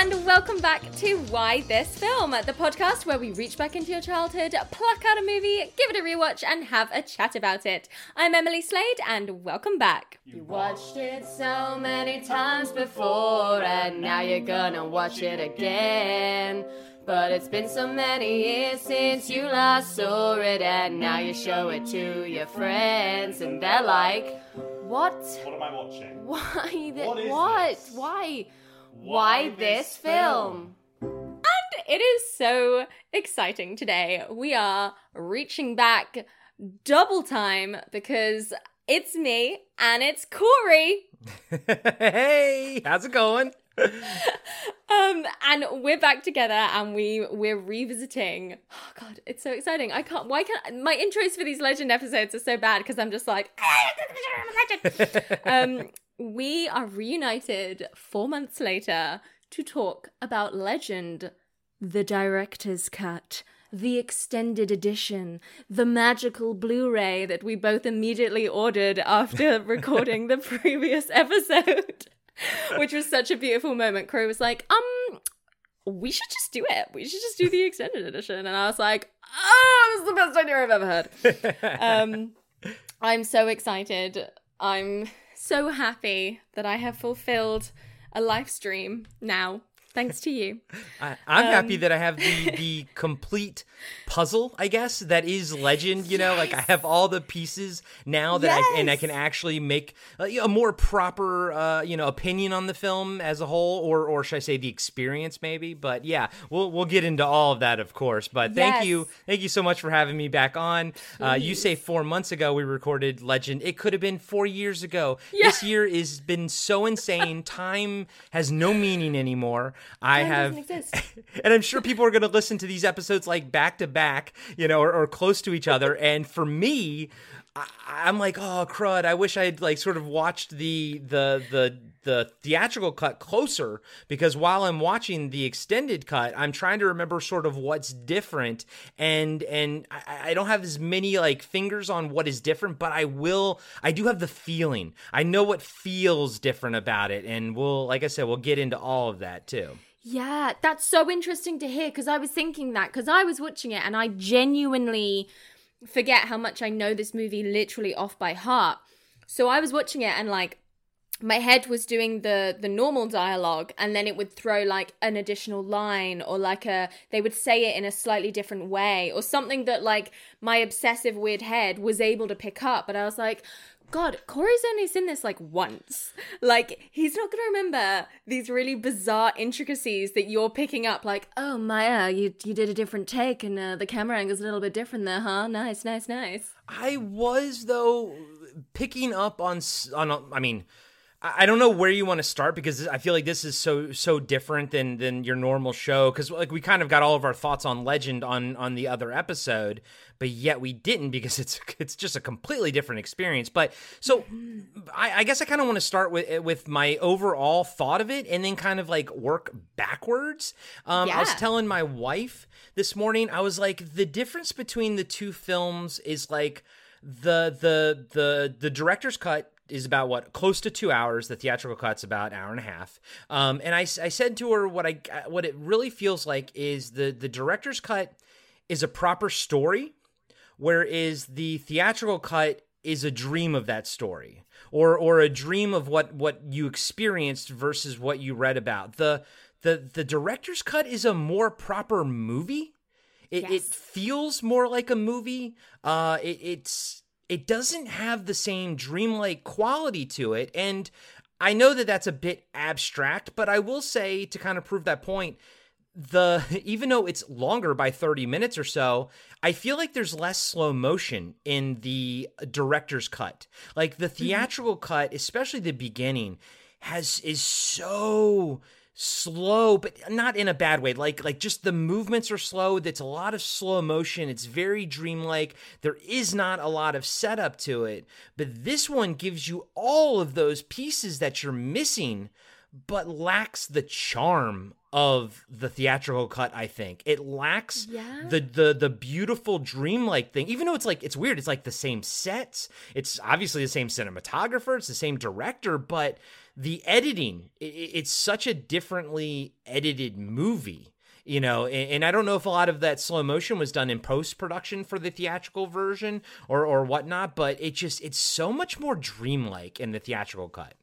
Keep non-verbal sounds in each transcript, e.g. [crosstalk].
And welcome back to Why This Film, the podcast where we reach back into your childhood, pluck out a movie, give it a rewatch, and have a chat about it. I'm Emily Slade, and welcome back. You watched it so many times before, and now you're gonna watch it again. But it's been so many years since you last saw it, and now you show it to your friends, and they're like, What? What am I watching? Why? Th- What is what? this? Why? Why Why this this film? And it is so exciting today. We are reaching back double time because it's me and it's Corey. [laughs] hey, how's it going? [laughs] Um, and we're back together and we we're revisiting. Oh god, it's so exciting. I can't. Why can't my intros for these legend episodes are so bad because I'm just like. [laughs] um, we are reunited four months later to talk about Legend, the director's cut, the extended edition, the magical Blu ray that we both immediately ordered after [laughs] recording the previous episode, which was such a beautiful moment. Crow was like, um, we should just do it. We should just do the [laughs] extended edition. And I was like, oh, this is the best idea I've ever heard. [laughs] Um, I'm so excited. I'm so happy that I have fulfilled a live stream now, thanks to you. [laughs] I, I'm happy Um, that I have the [laughs] the complete puzzle, I guess, that is Legend. You know, like I have all the pieces now that I and I can actually make uh, a more proper, uh, you know, opinion on the film as a whole, or or should I say the experience, maybe? But yeah, we'll we'll get into all of that, of course. But thank you, thank you so much for having me back on. Uh, you say four months ago we recorded Legend. It could have been four years ago. This year has been so insane. [laughs] Time has no meaning anymore. I have [laughs] and I'm sure people are going to listen to these episodes like back to back, you know, or, or close to each other. And for me, I, I'm like, oh crud! I wish I had like sort of watched the the the the theatrical cut closer because while I'm watching the extended cut, I'm trying to remember sort of what's different, and and I, I don't have as many like fingers on what is different, but I will. I do have the feeling. I know what feels different about it, and we'll, like I said, we'll get into all of that too. Yeah, that's so interesting to hear because I was thinking that because I was watching it and I genuinely forget how much I know this movie literally off by heart. So I was watching it and like my head was doing the the normal dialogue and then it would throw like an additional line or like a they would say it in a slightly different way or something that like my obsessive weird head was able to pick up but I was like God, Corey's only seen this like once. Like, he's not gonna remember these really bizarre intricacies that you're picking up. Like, oh Maya, you you did a different take, and uh, the camera angle's a little bit different there, huh? Nice, nice, nice. I was though picking up on on. I mean, I don't know where you want to start because I feel like this is so so different than than your normal show because like we kind of got all of our thoughts on Legend on on the other episode, but yet we didn't because [laughs] it's it's just a completely different experience. But so I, I guess I kind of want to start with with my overall thought of it and then kind of like work backwards. Um, I was telling my wife this morning. I was like, the difference between the two films is like the the the the director's cut is about what close to two hours. The theatrical cut's about an hour and a half. Um, and I said to her what I what it really feels like is the the director's cut is a proper story, whereas the theatrical cut is a dream of that story or or a dream of what what you experienced versus what you read about. The the the director's cut is a more proper movie. It, it feels more like a movie. Uh, it, it's it doesn't have the same dreamlike quality to it, and I know that that's a bit abstract, but I will say to kind of prove that point, the [laughs] even though it's longer by 30 minutes or so, I feel like there's less slow motion in the director's cut. Like the mm-hmm. theatrical cut, especially the beginning, has is so slow but not in a bad way. Like like just the movements are slow. It's a lot of slow motion. It's very dreamlike. There is not a lot of setup to it. But this one gives you all of those pieces that you're missing but lacks the charm of the theatrical cut i think. It lacks Yeah. the the the beautiful dreamlike thing. Even though it's like it's weird. It's like the same sets. It's obviously the same cinematographer. It's the same director but the editing i- i it's such a differently edited movie you know and, and i don't know if a lot of that slow motion was done in post production for the theatrical version or or whatnot but it just it's so much more dreamlike in the theatrical cut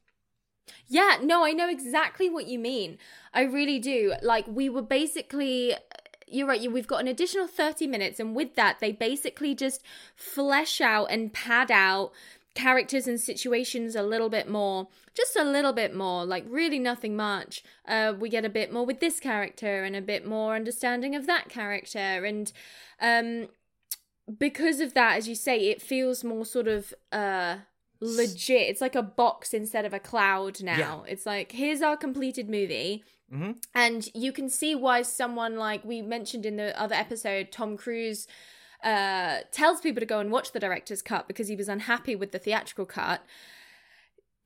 Yeah, no, I know exactly what you mean. I really do. Like, we were basically. You're right, you- we've got an additional 30 minutes, and with that, they basically just flesh out and pad out characters and situations a little bit more. Just a little bit more, like really nothing much. Uh, we get a bit more with this character and a bit more understanding of that character. And um, because of that, as you say, it feels more sort of uh legit. It's like a box instead of a cloud now. It's like here's our completed movie. Mhm. And you can see why someone like we mentioned in the other episode, Tom Cruise uh tells people to go and watch the director's cut because he was unhappy with the theatrical cut.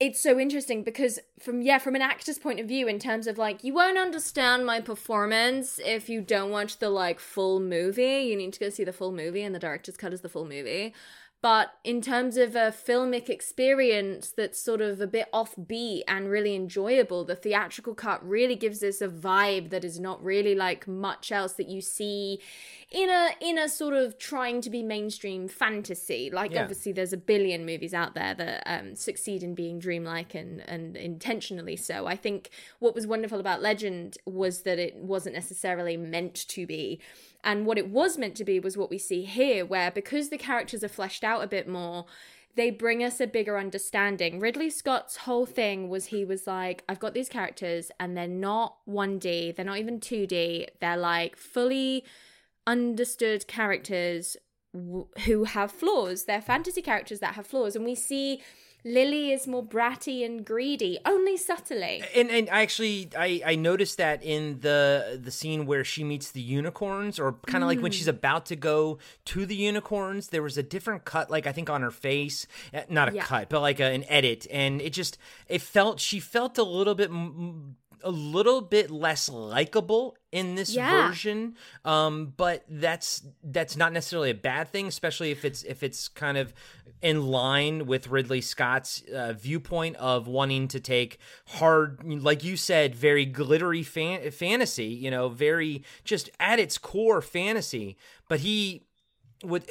It's so interesting because from yeah from an actor's point of view in terms of like you won't understand my performance if you don't watch the like full movie. You need to go see the full movie and the director's cut is the full movie but in terms of a filmic experience that's sort of a bit offbeat and really enjoyable the theatrical cut really gives us a vibe that is not really like much else that you see in a in a sort of trying to be mainstream fantasy. Like Yeah. obviously there's a billion movies out there that um, succeed in being dreamlike and and intentionally so. I think what was wonderful about legend was that it wasn't necessarily meant to be and what it was meant to be was what we see here where because the characters are fleshed out a bit more they bring us a bigger understanding. Ridley Scott's whole thing was he was like, I've got these characters and they're not 1D, they're not even 2D, they're like fully understood characters who have flaws. They're fantasy characters that have flaws. And we see Lily is more bratty and greedy, only subtly. and and I actually I I noticed that in the the scene where she meets the unicorns or kind of like when she's about to go to the unicorns there was a different cut like I think on her face Eh, not a Yeah. cut but like a, an edit and it just it felt she felt a little bit m- a little bit less likable in this Yeah. version um but that's that's not necessarily a bad thing especially if it's if it's kind of in line with Ridley Scott's uh, viewpoint of wanting to take hard like you said very glittery fan- fantasy you know very just at its core fantasy but he would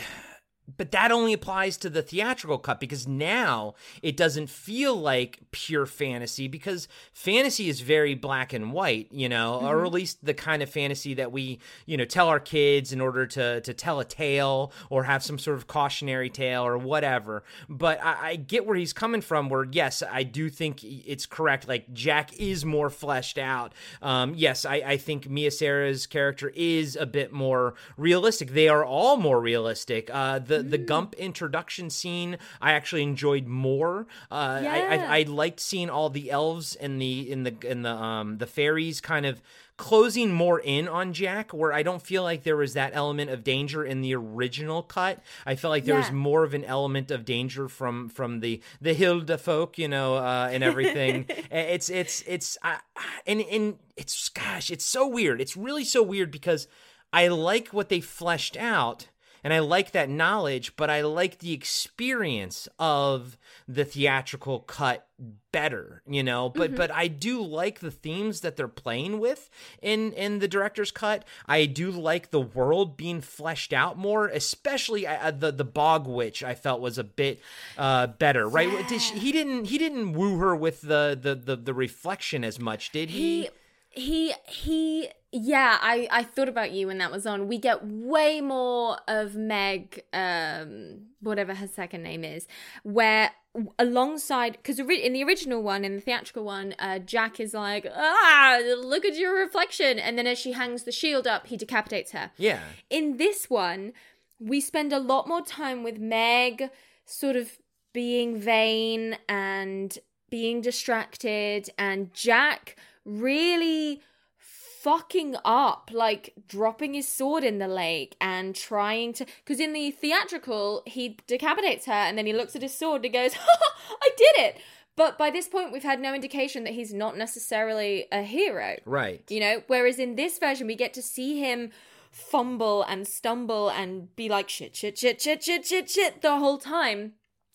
but that only applies to the theatrical cut because now it doesn't feel like pure fantasy because fantasy is very black and white, you know, or at least the kind of fantasy that we, you know, tell our kids in order to to tell a tale or have some sort of cautionary tale or whatever. But I, I get where he's coming from. Where yes, I do think it's correct. Like Jack is more fleshed out. Um, yes, I, I think Mia Sara's character is a bit more realistic. They are all more realistic. Uh, the the Gump introduction scene I actually enjoyed more. Uh, I, Yeah. I I liked seeing all the elves and the in the in the um the fairies kind of closing more in on Jack where I don't feel like there was that element of danger in the original cut. I felt like there was more of an element of danger from from the the Hilda folk, you know, uh, and everything. [laughs] it's it's it's uh, and and it's gosh, it's so weird. It's really so weird because I like what they fleshed out and I like that knowledge, but I like the experience of the theatrical cut better, you know. But but I do like the themes that they're playing with in in the director's cut. I do like the world being fleshed out more, especially uh, the the bog witch. I felt was a bit uh, better, right? Did she- he didn't he didn't woo her with the the the, the reflection as much, did he? He he he yeah, I I thought about you when that was on. We get way more of Meg um whatever her second name is where alongside because in the original one in the theatrical one uh jack is like ah look at your reflection and then as she hangs the shield up he decapitates her yeah. in this one, we spend a lot more time with Meg sort of being vain and being distracted, and Jack really fucking up, like dropping his sword in the lake and trying to. Because in the theatrical, he decapitates her and then he looks at his sword and goes, [laughs] I did it. But by this point, we've had no indication that he's not necessarily a hero. Right. You know, whereas in this version, we get to see him fumble and stumble and be like shit, shit, shit, shit, shit, shit, shit the whole time.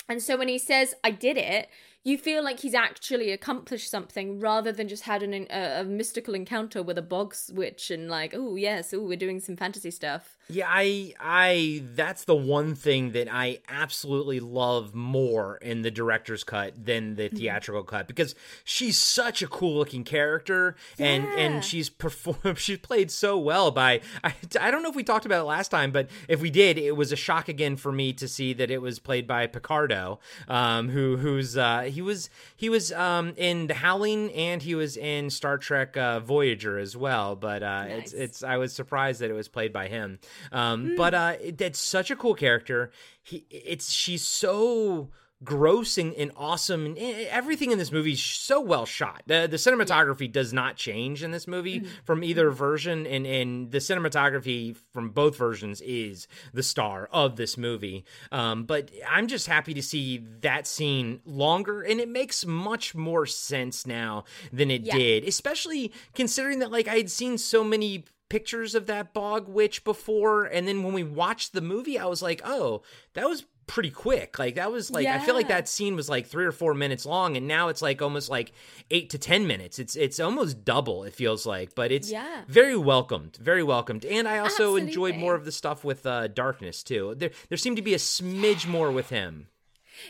And so when he says, I did it, you feel like he's actually accomplished something rather than just had an, a, a mystical encounter with a bog witch and like, oh, yes, oh, we're doing some fantasy stuff. Yeah, I I that's the one thing that I absolutely love more in the director's cut than the Mm-hmm. theatrical cut because she's such a cool looking character and Yeah. and she's performed [laughs] she's played so well by [laughs] I, I don't know if we talked about it last time but if we did it was a shock again for me to see that it was played by Picardo um who who's uh he was he was um in The Howling and he was in Star Trek uh, Voyager as well but uh it's it's I was surprised that it was played by him. Um, But uh, it, that's such a cool character. He, it's she's so gross and, and awesome and e- everything in this movie is so well shot. The the cinematography does not change in this movie from either version and and the cinematography from both versions is the star of this movie. Um but i'm just happy to see that scene longer and it makes much more sense now than it Yeah. did especially considering that like i had seen so many pictures of that bog witch before and then when we watched the movie i was like oh that was pretty quick. Like that was like i feel like that scene was like three or four minutes long and now it's like almost like eight to ten minutes. It's it's almost double it feels like but it's Yeah. very welcomed very welcomed. And i also enjoyed more of the stuff with uh darkness too. There there seemed to be a smidge more with him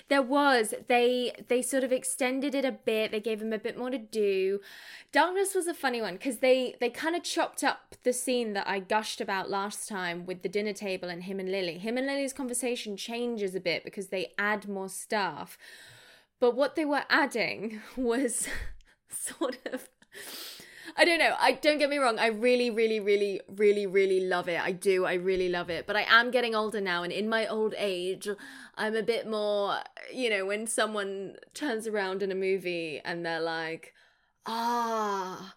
There was. They they sort of extended it a bit. They gave him a bit more to do. Darkness was a funny one because they they kind of chopped up the scene that I gushed about last time with the dinner table and him and Lily. Him and Lily's conversation changes a bit because they add more stuff. But what they were adding [laughs] was [laughs] sort of I don't know. I don't get me wrong. I really, really, really, really, really love it. I do. I really love it. But I am getting older now, and in my old age, I'm a bit more. You know, when someone turns around in a movie and they're like, "Ah."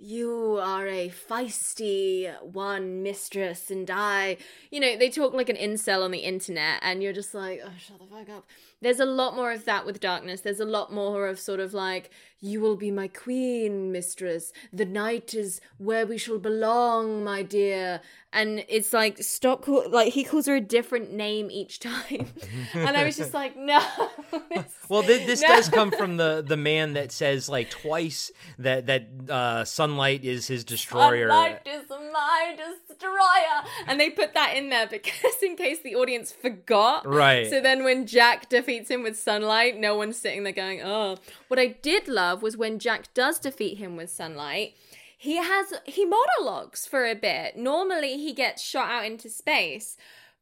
You are a feisty one, mistress, and I. You know, they talk like an incel on the internet, and you're just like, oh, shut the fuck up. There's a lot more of that with darkness. There's a lot more of sort of like, you will be my queen, mistress. The night is where we shall belong, my dear. And it's like, stop, call- like, he calls her a different name each time. [laughs] and I was just like, no. [laughs] this- Well, th- this No. does come from [laughs] the the man that says like twice that that uh, sunlight is his destroyer. Sunlight is my destroyer. And they put that in there because in case the audience forgot. Right. So then when Jack defeats him with sunlight, no one's sitting there going, oh. What I did love was when Jack does defeat him with sunlight. He has he monologues for a bit. Normally he gets shot out into space,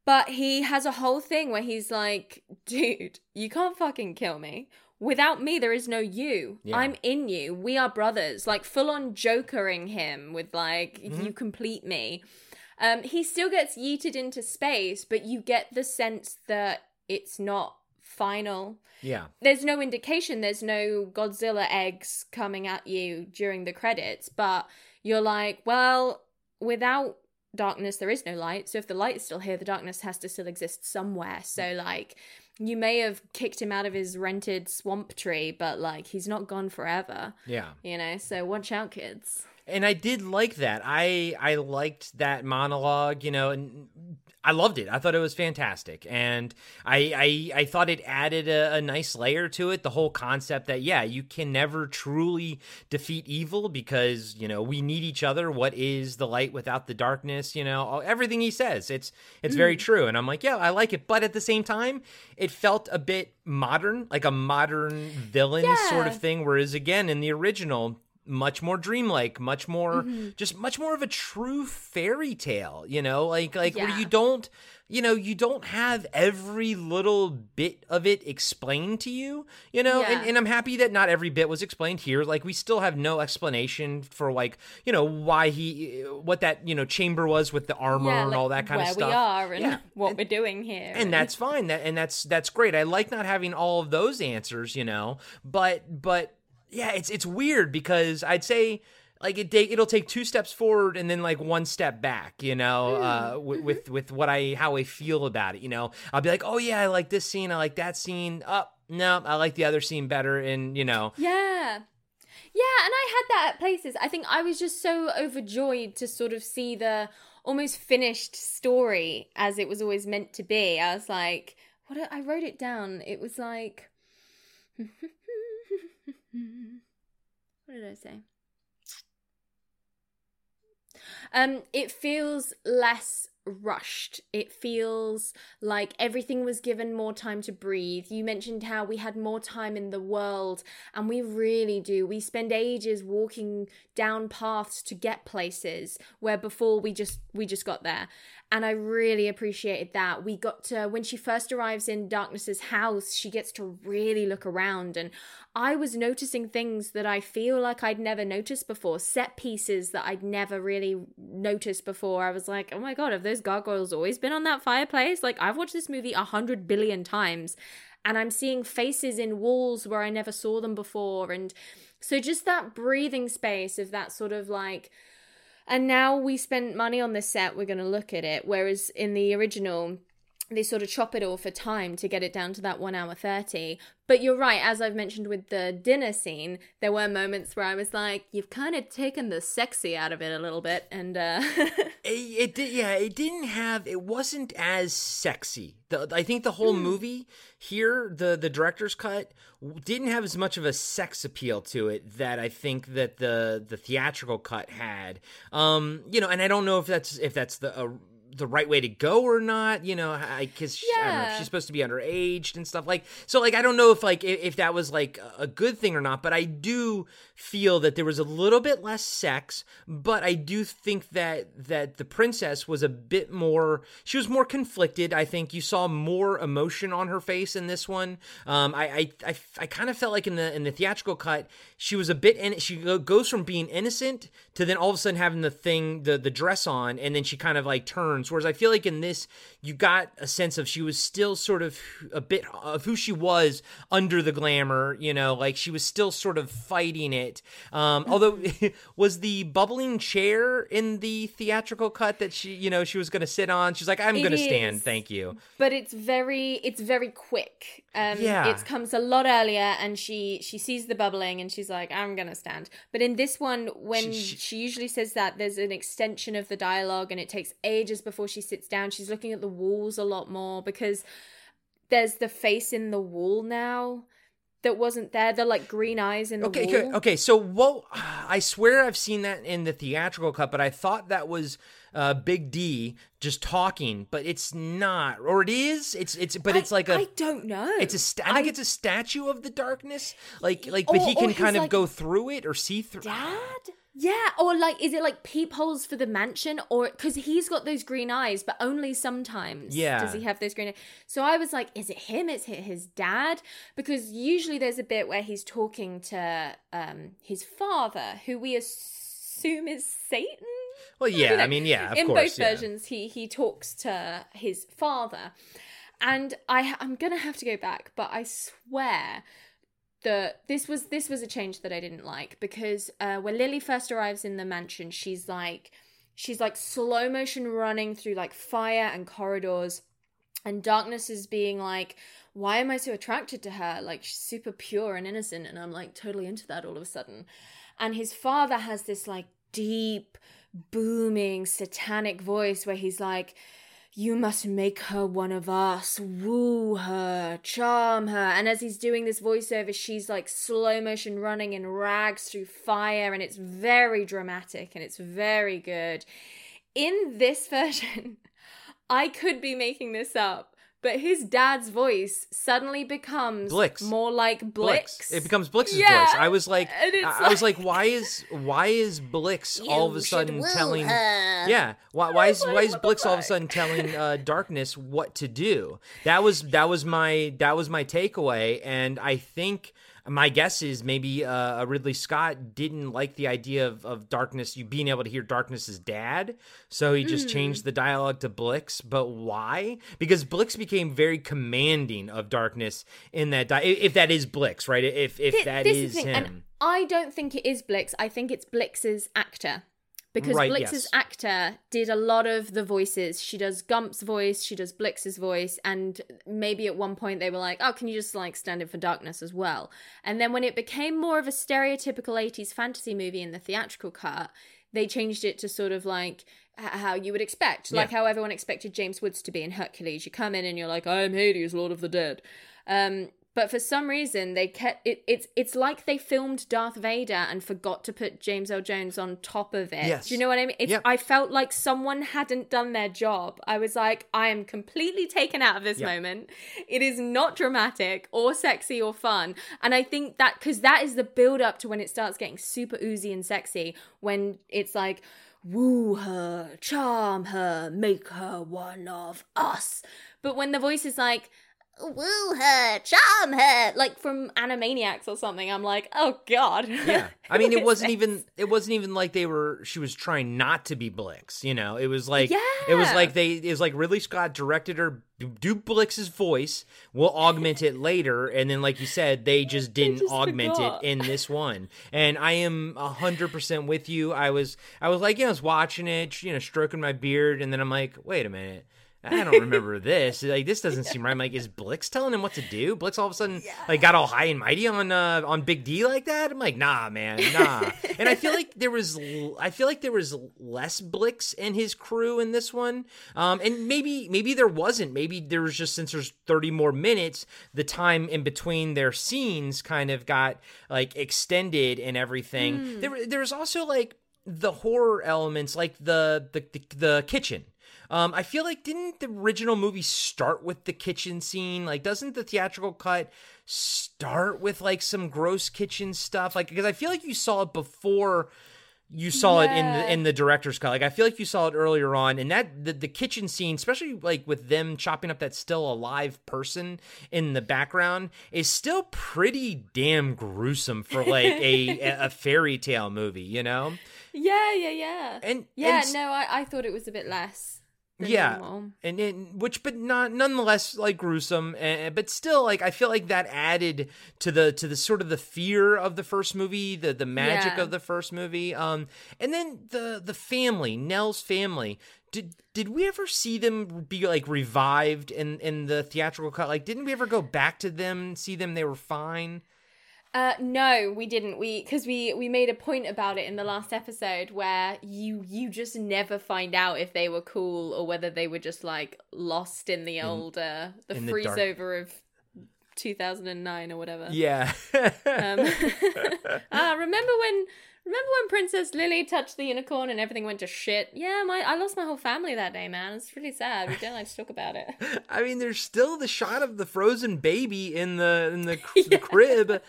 but he has a whole thing where he's like, dude, you can't fucking kill me. Without me, there is no you. Yeah. I'm in you. We are brothers. Like full on jokering him with like, Mm-hmm. you complete me. Um, he still gets yeeted into space, but you get the sense that it's not final. Yeah. There's no indication, there's no Godzilla eggs coming at you during the credits, but you're like, well, without darkness, there is no light. So if the light is still here, the darkness has to still exist somewhere. So, mm. like, you may have kicked him out of his rented swamp tree, but like, he's not gone forever, Yeah. you know? So, watch out, kids. And I did like that. I I liked that monologue, you know, and I loved it. I thought it was fantastic, and I I, I thought it added a, a nice layer to it. The whole concept that yeah, you can never truly defeat evil because you know we need each other. What is the light without the darkness? You know, everything he says, it's it's very mm. true. And I'm like, yeah, I like it, but at the same time, it felt a bit modern, like a modern villain sort of thing. Whereas again, in the original much more dreamlike much more mm-hmm. just much more of a true fairy tale you know? Like like where you don't you know you don't have every little bit of it explained to you you know? And, Yeah. and i'm happy that not every bit was explained here. Like we still have no explanation for like you know why he what that you know chamber was with the armor and like, all that kind of stuff Where we are and Yeah. what we're doing here. and that's fine. That and that's that's great. I like not having all of those answers you know? But but yeah, it's it's weird because I'd say like it it'll take two steps forward and then like one step back you know uh Mm-hmm. with, with with what i how i feel about it you know i'll be like oh yeah i like this scene i like that scene up oh, no i like the other scene better and you know Yeah. Yeah, and I had that at places. I think I was just so overjoyed to sort of see the almost finished story as it was always meant to be. I was like, what I wrote it down. It was like [laughs] What did I say? Um it feels less rushed. It feels like everything was given more time to breathe. You mentioned how we had more time in the world, and we really do. We spend ages walking down paths to get places where before we just we just got there. And I really appreciated that. We got to when she first arrives in Darkness's house, she gets to really look around and I was noticing things that I feel like I'd never noticed before, set pieces that I'd never really noticed before. I was like, oh my god, have those gargoyles always been on that fireplace? Like, I've watched this movie a hundred billion times and I'm seeing faces in walls where I never saw them before. And so, just that breathing space of that sort of like, and now we spent money on this set, we're going to look at it. Whereas in the original, they sort of chop it all for time to get it down to that one hour 30 but you're right as i've mentioned with the dinner scene there were moments where i was like you've kind of taken the sexy out of it a little bit and uh [laughs] it, it did yeah it didn't have it wasn't as sexy. The, i think the whole Hmm. movie here the the director's cut didn't have as much of a sex appeal to it that i think that the the theatrical cut had. Um you know and i don't know if that's if that's the uh, the right way to go or not, you know, because I don't know if Yeah. she's supposed to be underaged and stuff like. So like, I don't know if like if, if that was like a good thing or not, but I do feel that there was a little bit less sex, but I do think that that the princess was a bit more. She was more conflicted. I think you saw more emotion on her face in this one. Um, I I I, I kind of felt like in the in the theatrical cut, she was a bit in. She goes from being innocent to then all of a sudden having the thing the the dress on, and then she kind of like turns. Whereas I feel like in this, you got a sense of she was still sort of a bit of who she was under the glamour. You know, like she was still sort of fighting it. Um, although [laughs] was the bubbling chair in the theatrical cut that she you know she was going to sit on. She's like, I'm going to stand. Thank you. but it's very it's very quick um Yeah. it comes a lot earlier and she she sees the bubbling and she's like i'm gonna stand. But in this one when She- she, she- usually says that there's an extension of the dialogue and it takes ages before she sits down. She's looking at the walls a lot more because there's the face in the wall now that wasn't there the like green eyes in the Okay, wall okay, okay. So, what? I swear I've seen that in the theatrical cut, but I thought that was uh, Big D just talking, but it's not, or it is. It's it's, but it's like a. i don't know it's a. Sta- I think I- it's a statue of the darkness, like like, but Or- he can kind of like, go through it or see through. dad yeah or like is it like peepholes for the mansion? Or because he's got those green eyes but only sometimes Yeah. does he have those green eyes so i was like is it him? Is it his dad? Because usually there's a bit where he's talking to um his father who we assume is satan? Well, yeah, you know, I mean, yeah, of in course, both yeah. versions he he talks to his father. And i i'm gonna have to go back but i swear this was this was a change that i didn't like because uh when lily first arrives in the mansion she's like she's like slow motion running through like fire and corridors and darkness is being like why am i so attracted to her? Like she's super pure and innocent and i'm like totally into that all of a sudden. And his father has this like deep booming satanic voice where he's like you must make her one of us, woo her, charm her. And as he's doing this voiceover, she's like slow motion running in rags through fire, and it's very dramatic and it's very good. In this [laughs] version, I could be making this up, but his dad's voice suddenly becomes Blix. more like Blix. It becomes Blix's Yeah, voice. I was like, I, I was like, [laughs] why is why is Blix all of a sudden telling? Yeah, why why is like, why is Blix all of a sudden telling uh, Darkness what to do? That was that was my that was my takeaway, and I think my guess is maybe uh, Ridley Scott didn't like the idea of, of darkness, you being able to hear darkness's dad, so he just mm. changed the dialogue to Blix. But why? Because Blix became very commanding of darkness in that. Di- if that is Blix, right? If if that is him. And I don't think it is Blix. I think it's Blix's actor because right, Blix's yes. actor did a lot of the voices. She does Gump's voice, she does Blix's voice, and maybe at one point they were like, "Oh, can you just like stand in for darkness as well?" And then when it became more of a stereotypical 80s fantasy movie in the theatrical cut, they changed it to sort of like how you would expect, yeah. like how everyone expected James Woods to be in Hercules. You come in and you're like, "I am Hades, Lord of the Dead." Um, but for some reason they kept it, it's it's like they filmed Darth Vader and forgot to put James Earl Jones on top of it. Yes. Do you know what I mean? It's, yep. I felt like someone hadn't done their job. I was like, I am completely taken out of this yep. moment. It is not dramatic or sexy or fun. And I think that because that is the build up to when it starts getting super oozy and sexy when it's like woo her, charm her, make her one of us. But when the voice is like, woo her, charm her, like from Animaniacs or something. I'm like, oh god. Yeah, I mean, it [laughs] wasn't even it wasn't even like they were. She was trying not to be Blix. You know, it was like yeah. it was like they it was like Ridley Scott directed her do Blix's voice. We'll augment it later, and then, like you said, they [laughs] just didn't just augment forgot. it in this one. And I am hundred percent with you. I was I was like, you know, I was watching it, you know, stroking my beard, and then I'm like, wait a minute I don't remember this. Like this doesn't seem right. I'm like, is Blix telling him what to do? Blix all of a sudden yeah. like got all high and mighty on uh, on Big D like that. I'm like, nah, man, nah. and I feel like there was, I feel like there was less Blix and his crew in this one. Um, and maybe maybe there wasn't. Maybe there was just since there's 30 more minutes, the time in between their scenes kind of got like extended and everything. Mm. There there was also like the horror elements, like the the the, the kitchen um, I feel like didn't the original movie start with the kitchen scene? Like, doesn't the theatrical cut start with like some gross kitchen stuff? Like, because I feel like you saw it before you saw yeah. it in the in the director's cut. Like I feel like you saw it earlier on, and that the, the kitchen scene, especially like with them chopping up that still alive person in the background, is still pretty damn gruesome for like a a [laughs] fairy tale movie, you know? Yeah, yeah, yeah. And yeah, and, no, I I thought it was a bit less yeah. and, and which but not nonetheless like gruesome and, but still like i feel like that added to the to the sort of the fear of the first movie the the magic yeah. of the first movie um and then the the family nell's family. Did did we ever see them be like revived in in the theatrical cut? Like didn't we ever go back to them see them they were fine uh, no, we didn't. We because we we made a point about it in the last episode where you you just never find out if they were cool or whether they were just like lost in the in, old uh, the freeze the over of 2009 or whatever. Yeah. um, uh, [laughs] [laughs] remember when Remember when Princess Lily touched the unicorn and everything went to shit? Yeah, my I lost my whole family that day, man. It's really sad. We don't like to talk about it. [laughs] I mean, there's still the shot of the frozen baby in the in the, [laughs] yeah. the crib.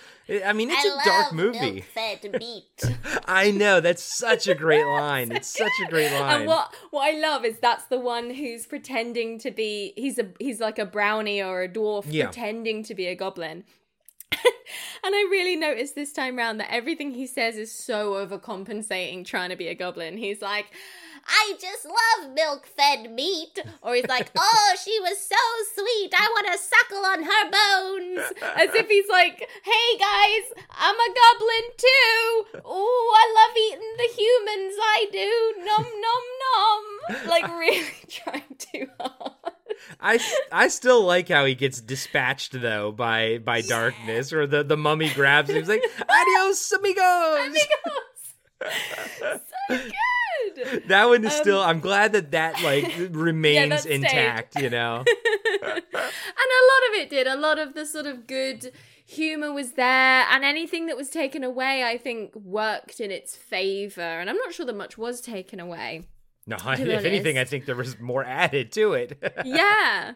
I mean, it's I a dark movie. Milk-fed [laughs] meat. I know that's such a great line. it's such a great line. And what what I love is that's the one who's pretending to be he's a he's like a brownie or a dwarf yeah. pretending to be a goblin and I really noticed this time round that everything he says is so overcompensating trying to be a goblin. He's like, I just love milk fed meat. Or he's like, [laughs] oh, she was so sweet. I want to suckle on her bones. As if he's like, hey guys, I'm a goblin too. Oh, I love eating the humans. I do. Nom, nom, nom. Like, [laughs] really [laughs] trying too hard. I, I still like how he gets dispatched though by by yeah. darkness or the, the mummy grabs him. He's like, Adios amigos. Amigos. so good. That one is um, still. I'm glad that that like [laughs] remains yeah, intact. You know, [laughs] and a lot of it did. A lot of the sort of good humor was there, and anything that was taken away, I think, worked in its favor. And I'm not sure that much was taken away. No, if honest. anything, I think there was more added to it. [laughs] yeah.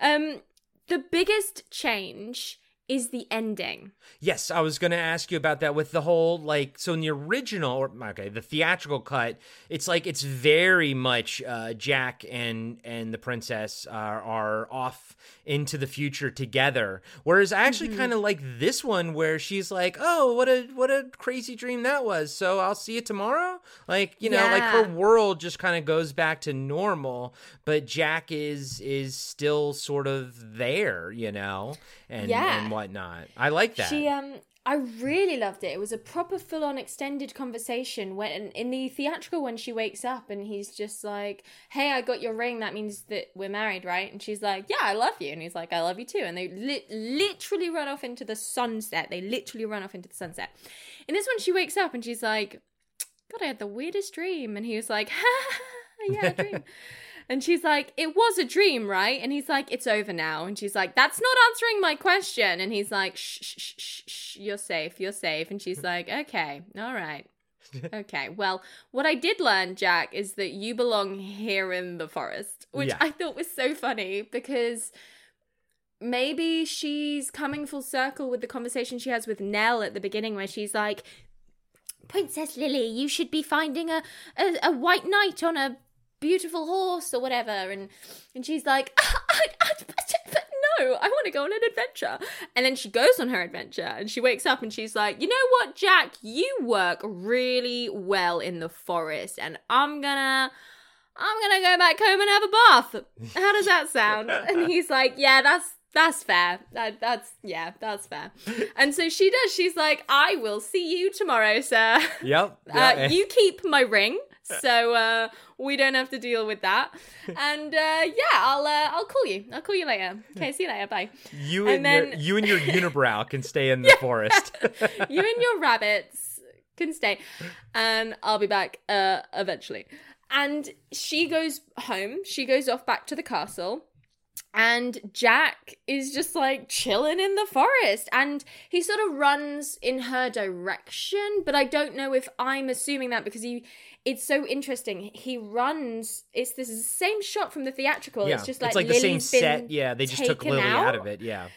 Um, the biggest change is the ending. Yes, I was going to ask you about that with the whole like so in the original or okay, the theatrical cut, it's like it's very much uh, Jack and and the princess are are off into the future together. Whereas I actually mm-hmm. kind of like this one where she's like, "Oh, what a what a crazy dream that was. So I'll see you tomorrow." Like, you know, yeah. like her world just kind of goes back to normal, but Jack is is still sort of there, you know, and yeah. and whatnot. I like that. She um I really loved it. It was a proper full on extended conversation when in the theatrical when she wakes up and he's just like, "Hey, I got your ring. That means that we're married, right?" And she's like, "Yeah, I love you." And he's like, "I love you too." And they li- literally run off into the sunset. They literally run off into the sunset. In this one she wakes up and she's like, "God, I had the weirdest dream." And he was like, "Ha, [laughs] yeah, dream." [laughs] And she's like, It was a dream, right? And he's like, It's over now. And she's like, That's not answering my question. And he's like, Shh, shh, shh, shh, you're safe, you're safe. And she's like, [laughs] Okay, all right. [laughs] okay, well, what I did learn, Jack, is that you belong here in the forest, which yeah. I thought was so funny because maybe she's coming full circle with the conversation she has with Nell at the beginning, where she's like, Princess Lily, you should be finding a, a, a white knight on a beautiful horse or whatever and and she's like [laughs] I, I, but no i want to go on an adventure and then she goes on her adventure and she wakes up and she's like you know what jack you work really well in the forest and i'm gonna i'm gonna go back home and have a bath how does that sound [laughs] and he's like yeah that's that's fair. That, that's yeah, that's fair. And so she does. She's like, "I will see you tomorrow, sir." Yep. [laughs] Uh, you keep my ring [laughs] so uh, we don't have to deal with that. And uh, yeah, I'll uh, I'll call you. I'll call you later. Okay, see you later. Bye. You and, and then... your, you and your [laughs] unibrow can stay in the yeah. forest. [laughs] you and your rabbits can stay, and I'll be back uh, eventually. And she goes home. She goes off back to the castle and Jack is just like chilling in the forest and he sort of runs in her direction but I don't know if I'm assuming that because he it's so interesting he runs it's this same shot from the theatrical yeah, it's just like, it's like the same set yeah they just took Lily out. out of it yeah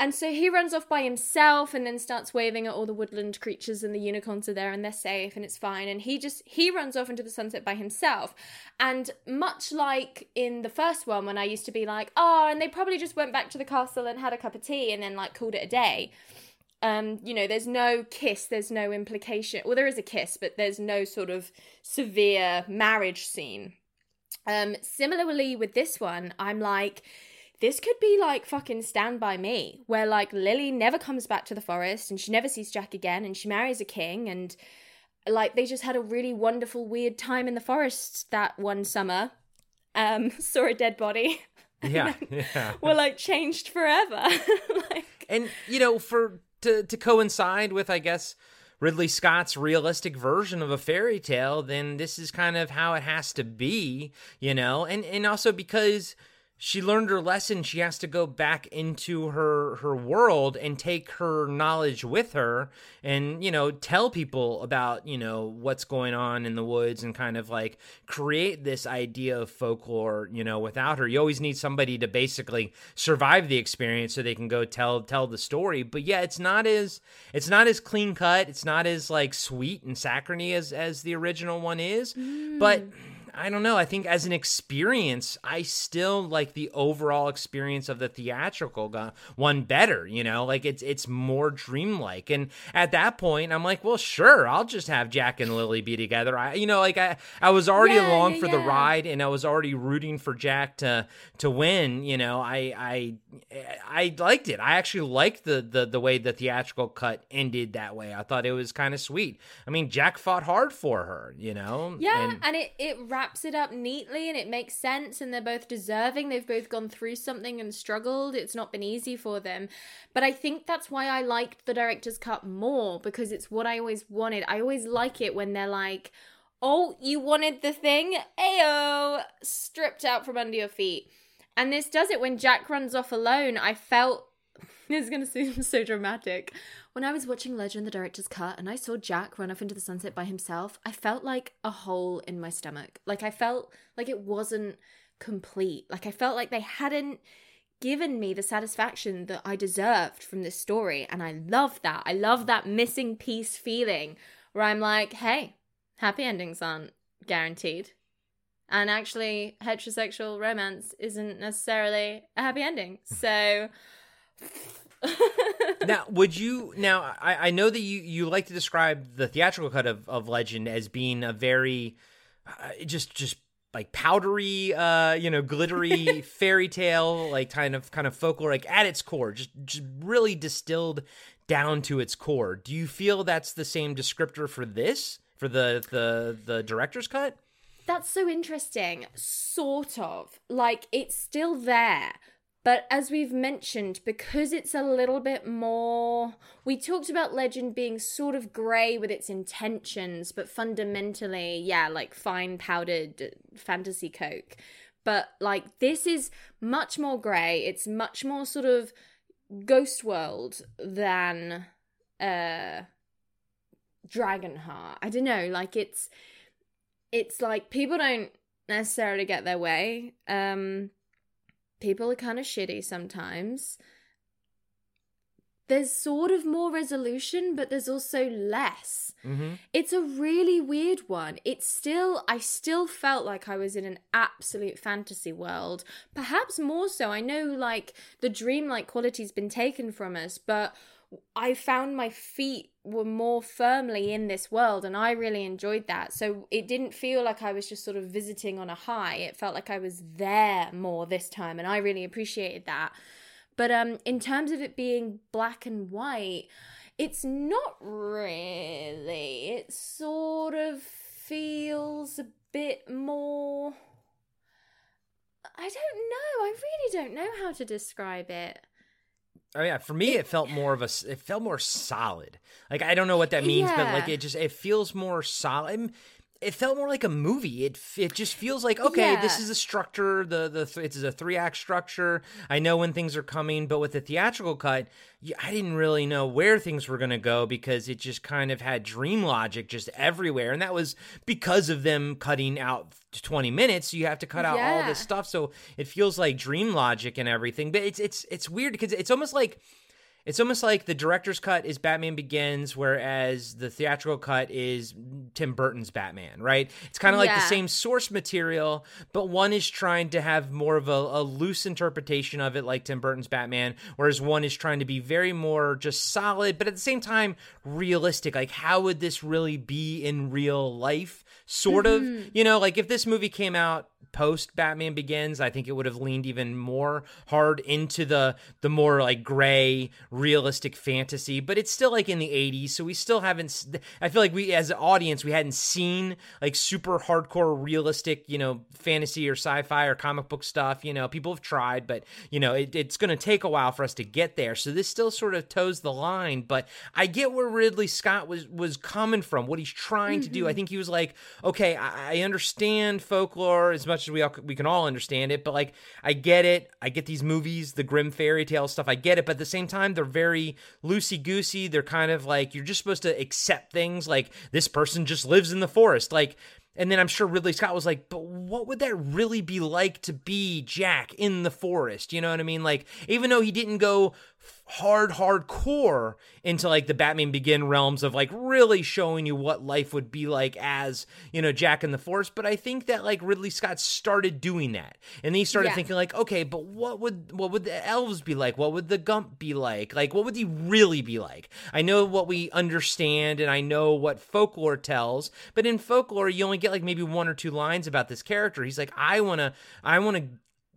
and so he runs off by himself and then starts waving at all the woodland creatures and the unicorns are there and they're safe and it's fine. And he just he runs off into the sunset by himself. And much like in the first one when I used to be like, oh, and they probably just went back to the castle and had a cup of tea and then like called it a day. Um, you know, there's no kiss, there's no implication. Well, there is a kiss, but there's no sort of severe marriage scene. Um, similarly with this one, I'm like, this could be like fucking Stand By Me, where like Lily never comes back to the forest and she never sees Jack again and she marries a king and like they just had a really wonderful, weird time in the forest that one summer. Um, [laughs] saw a dead body. Yeah, [laughs] yeah. Were like changed forever. [laughs] like, and you know, for to to coincide with, I guess. Ridley Scott's realistic version of a fairy tale, then this is kind of how it has to be, you know? And and also because she learned her lesson. She has to go back into her her world and take her knowledge with her and you know tell people about you know what's going on in the woods and kind of like create this idea of folklore you know without her. You always need somebody to basically survive the experience so they can go tell tell the story. But yeah it's not as it's not as clean cut. It's not as like sweet and saccharine as as the original one is. Mm. but I don't know. I think as an experience, I still like the overall experience of the theatrical one better. You know, like it's it's more dreamlike. And at that point, I'm like, well, sure, I'll just have Jack and Lily be together. I, you know, like I I was already yeah, along yeah, for yeah. the ride, and I was already rooting for Jack to to win. You know, I I I liked it. I actually liked the the the way the theatrical cut ended that way. I thought it was kind of sweet. I mean, Jack fought hard for her. You know, yeah, and, and it it wraps it up neatly and it makes sense and they're both deserving. They've both gone through something and struggled. It's not been easy for them. But I think that's why I liked the director's cut more because it's what I always wanted. I always like it when they're like, "Oh, you wanted the thing? Ayo, stripped out from under your feet." And this does it when Jack runs off alone. I felt [laughs] this is going to seem so dramatic. When I was watching Legend, the director's cut, and I saw Jack run off into the sunset by himself, I felt like a hole in my stomach. Like I felt like it wasn't complete. Like I felt like they hadn't given me the satisfaction that I deserved from this story. And I love that. I love that missing piece feeling where I'm like, hey, happy endings aren't guaranteed. And actually, heterosexual romance isn't necessarily a happy ending. So. Now, would you now? I, I know that you you like to describe the theatrical cut of, of Legend as being a very uh, just just like powdery, uh, you know, glittery [laughs] fairy tale, like kind of kind of folklore, like at its core, just just really distilled down to its core. Do you feel that's the same descriptor for this for the the the director's cut? That's so interesting. Sort of. Like it's still there, but as we've mentioned, because it's a little bit more. We talked about Legend being sort of grey with its intentions, but fundamentally, yeah, like fine powdered fantasy Coke. But like this is much more grey. It's much more sort of ghost world than uh Dragonheart. I don't know, like it's it's like people don't necessarily get their way. Um people are kind of shitty sometimes. There's sort of more resolution, but there's also less. Mm-hmm. It's a really weird one. It's still, I still felt like I was in an absolute fantasy world. Perhaps more so. I know, like, the dreamlike quality's been taken from us, but I found my feet were more firmly in this world and I really enjoyed that. So it didn't feel like I was just sort of visiting on a high. It felt like I was there more this time and I really appreciated that. But um in terms of it being black and white, it's not really. It sort of feels a bit more I don't know. I really don't know how to describe it. Oh yeah, for me it felt more of a it felt more solid. Like I don't know what that means, yeah. but like it just it feels more solid. It felt more like a movie. It it just feels like okay, yeah. this is a structure. The the it's a three act structure. I know when things are coming, but with the theatrical cut, I didn't really know where things were going to go because it just kind of had dream logic just everywhere, and that was because of them cutting out 20 minutes. So you have to cut out yeah. all this stuff, so it feels like dream logic and everything. But it's it's it's weird because it's almost like it's almost like the director's cut is Batman Begins, whereas the theatrical cut is Tim Burton's Batman, right? It's kind of like the same source material, but one is trying to have more of a, a, loose interpretation of it, like Tim Burton's Batman, whereas one is trying to be very more just solid, but at the same time realistic. Like, how would this really be in real life? Sort mm-hmm. of, you know, like if this movie came out post Batman Begins, I think it would have leaned even more hard into the the more like gray, realistic fantasy. But it's still like in the '80s, so we still haven't. I feel like we, as an audience, we hadn't seen like super hardcore, realistic, you know, fantasy or sci-fi or comic book stuff. You know, people have tried, but you know, it, it's going to take a while for us to get there. So this still sort of toes the line. But I get where Ridley Scott was was coming from, what he's trying mm-hmm. to do. I mm-hmm. think he was like, okay, I, I understand folklore as much much as we all, we can all understand it, but like I get it. I get these movies, the grim fairy tale stuff. I get it, but at the same time, they're very loosey goosey. They're kind of like you're just supposed to accept things. Like this person just lives in the forest. Like and then I'm sure Ridley Scott was like, but what would that really be like to be Jack in the forest? You know what I mean? Like, even though he didn't go hard hardcore into like the Batman Begin realms of like really showing you what life would be like as, you know, Jack in the Forest, but I think that like Ridley Scott started doing that. And then he started yeah. thinking like, okay, but what would what would the elves be like? What would the Gump be like? Like what would he really be like? I know what we understand and I know what folklore tells, but in folklore you only get like maybe one or two lines about this character. He's like, I want to I want to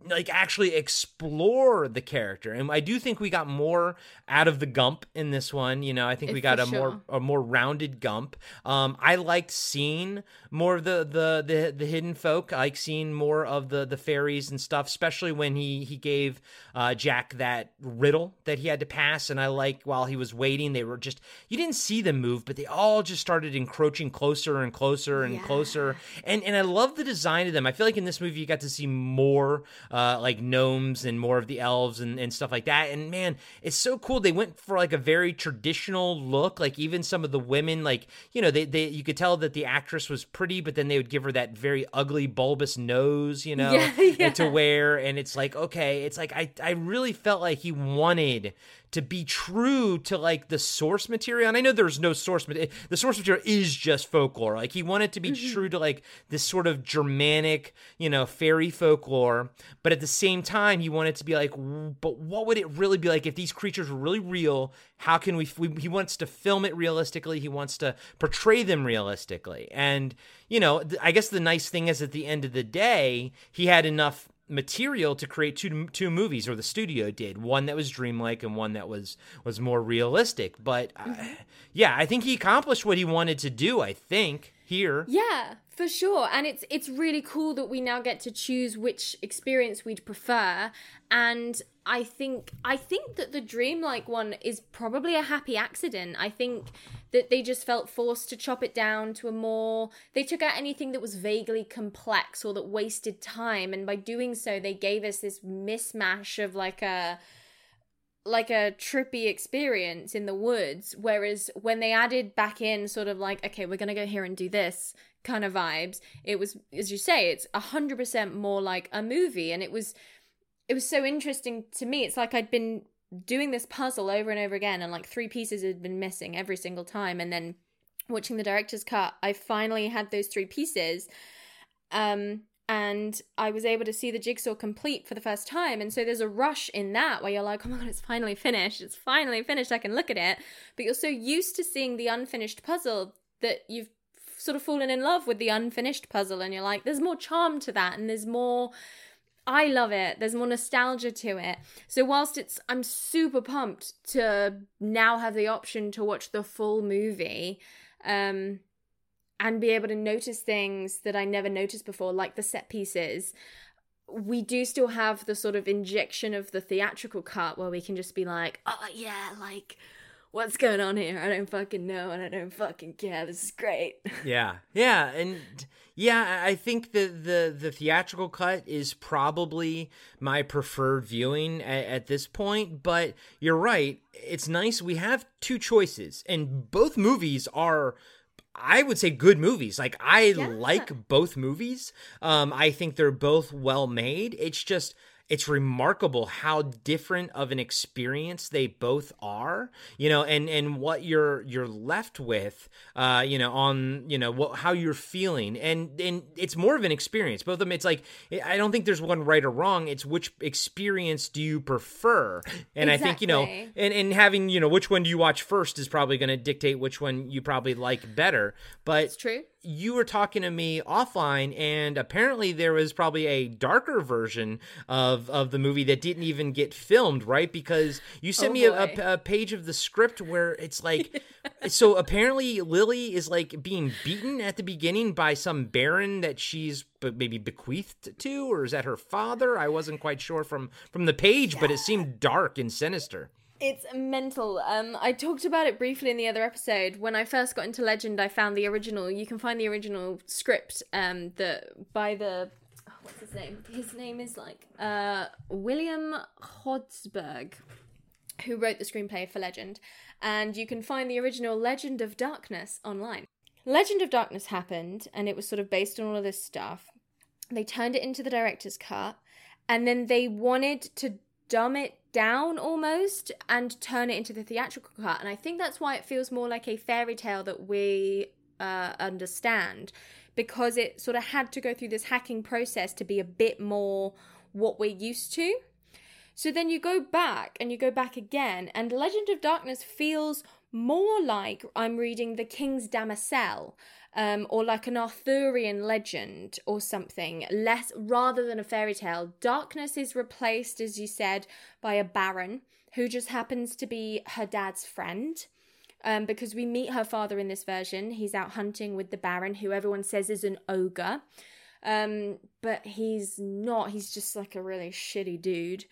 like actually explore the character. And i do think we got more out of the gump in this one you know? I think we got a sure. more a more rounded gump. Um i liked seeing more of the the the, the hidden folk. I like seeing more of the the fairies and stuff especially when he he gave uh jack that riddle that he had to pass. And i like while he was waiting they were just you didn't see them move but they all just started encroaching closer and closer and yeah. closer. And and i love the design of them. I feel like in this movie you got to see more uh, like gnomes and more of the elves and, and stuff like that. And man, it's so cool. They went for like a very traditional look. Like even some of the women, like you know, they, they you could tell that the actress was pretty, but then they would give her that very ugly bulbous nose, you know, Yeah, [laughs] yeah. to wear. And it's like okay, it's like I I really felt like he wanted to be true to like the source material. And I know there's no source material. The source material is just folklore. Like he wanted to be mm-hmm. true to like this sort of Germanic, you know, fairy folklore. But at the same time, he wanted to be like, but what would it really be like if these creatures were really real? How can we, we he wants to film it realistically. He wants to portray them realistically. And, you know, th- I guess the nice thing is at the end of the day, he had enough material to create two two movies or the studio did one that was dreamlike and one that was was more realistic but uh, yeah i think he accomplished what he wanted to do i think here Yeah, for sure. And it's it's really cool that we now get to choose which experience we'd prefer. And I think I think that the dreamlike one is probably a happy accident. I think that they just felt forced to chop it down to a more they took out anything that was vaguely complex or that wasted time and by doing so they gave us this mismatch of like a like a trippy experience in the woods whereas when they added back in sort of like okay we're gonna go here and do this kind of vibes it was as you say it's 100% more like a movie. And it was it was so interesting to me. It's like i'd been doing this puzzle over and over again and like three pieces had been missing every single time. And then watching the director's cut i finally had those three pieces. Um and I was able to see the jigsaw complete for the first time. And so there's a rush in that where you're like, oh my god, it's finally finished. It's finally finished. I can look at it. But you're so used to seeing the unfinished puzzle that you've sort of fallen in love with the unfinished puzzle. And you're like, there's more charm to that. And there's more. I love it. There's more nostalgia to it. So whilst it's I'm super pumped to now have the option to watch the full movie, um and be able to notice things that I never noticed before, like the set pieces. We do still have the sort of injection of the theatrical cut where we can just be like, oh, yeah, like, what's going on here? I don't fucking know and I don't fucking care. This is great. [laughs] yeah yeah and yeah i think the the the theatrical cut is probably my preferred viewing at, at this point but you're right it's nice we have two choices and both movies are I would say good movies. Like I Yeah. like both movies. Um, I think they're both well made. It's just it's remarkable how different of an experience they both are. You know, and and what you're you're left with. Uh, you know, on you know what how you're feeling, and and it's more of an experience. Both of them. It's like I don't think there's one right or wrong. It's which experience do you prefer? And I think you know and and having you know which one do you watch first is probably going to dictate which one you probably like better but It's true. You were talking to me offline and apparently there was probably a darker version of of the movie that didn't even get filmed right? Because you sent Oh, me a, a, a page of the script where it's like [laughs] so apparently lily is like being beaten at the beginning by some baron that she's be- maybe bequeathed to or is that her father? I wasn't quite sure from from the page but it seemed dark and sinister It's mental. Um, I talked about it briefly in the other episode. When I first got into Legend, I found the original. You can find the original script. Um, the by the oh, what's his name? His name is like uh William Hjortsberg, who wrote the screenplay for Legend, and you can find the original Legend of Darkness online. Legend of Darkness happened, and it was sort of based on all of this stuff. They turned it into the director's cut, and then they wanted to dumb it down almost and turn it into the theatrical cut. And I think that's why it feels more like a fairy tale that we uh, understand because it sort of had to go through this hacking process to be a bit more what we're used to. So then you go back and you go back again, and Legend of Darkness feels more like I'm reading The King's Damosel, um, or like an Arthurian legend or something, less rather than a fairy tale. Darkness is replaced, as you said, by a baron who just happens to be her dad's friend. Um, because we meet her father in this version. He's out hunting with the Baron, who everyone says is an ogre. Um, but he's not. He's just like a really shitty dude.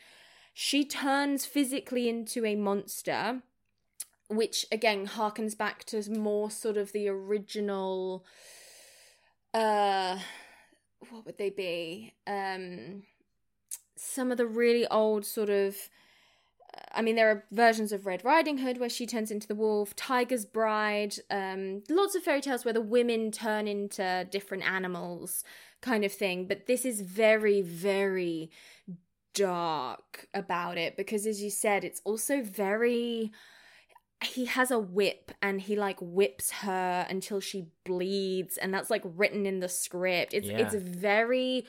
She turns physically into a monster, which again harkens back to more sort of the original. Uh, what would they be? Um, some of the really old sort of I mean, there are versions of Red Riding Hood where she turns into the wolf, Tiger's Bride, um, lots of fairy tales where the women turn into different animals, kind of thing. But this is very, very dark about it because, as you said, it's also very. He has a whip and he like whips her until she bleeds, and that's like written in the script. It's Yeah. it's very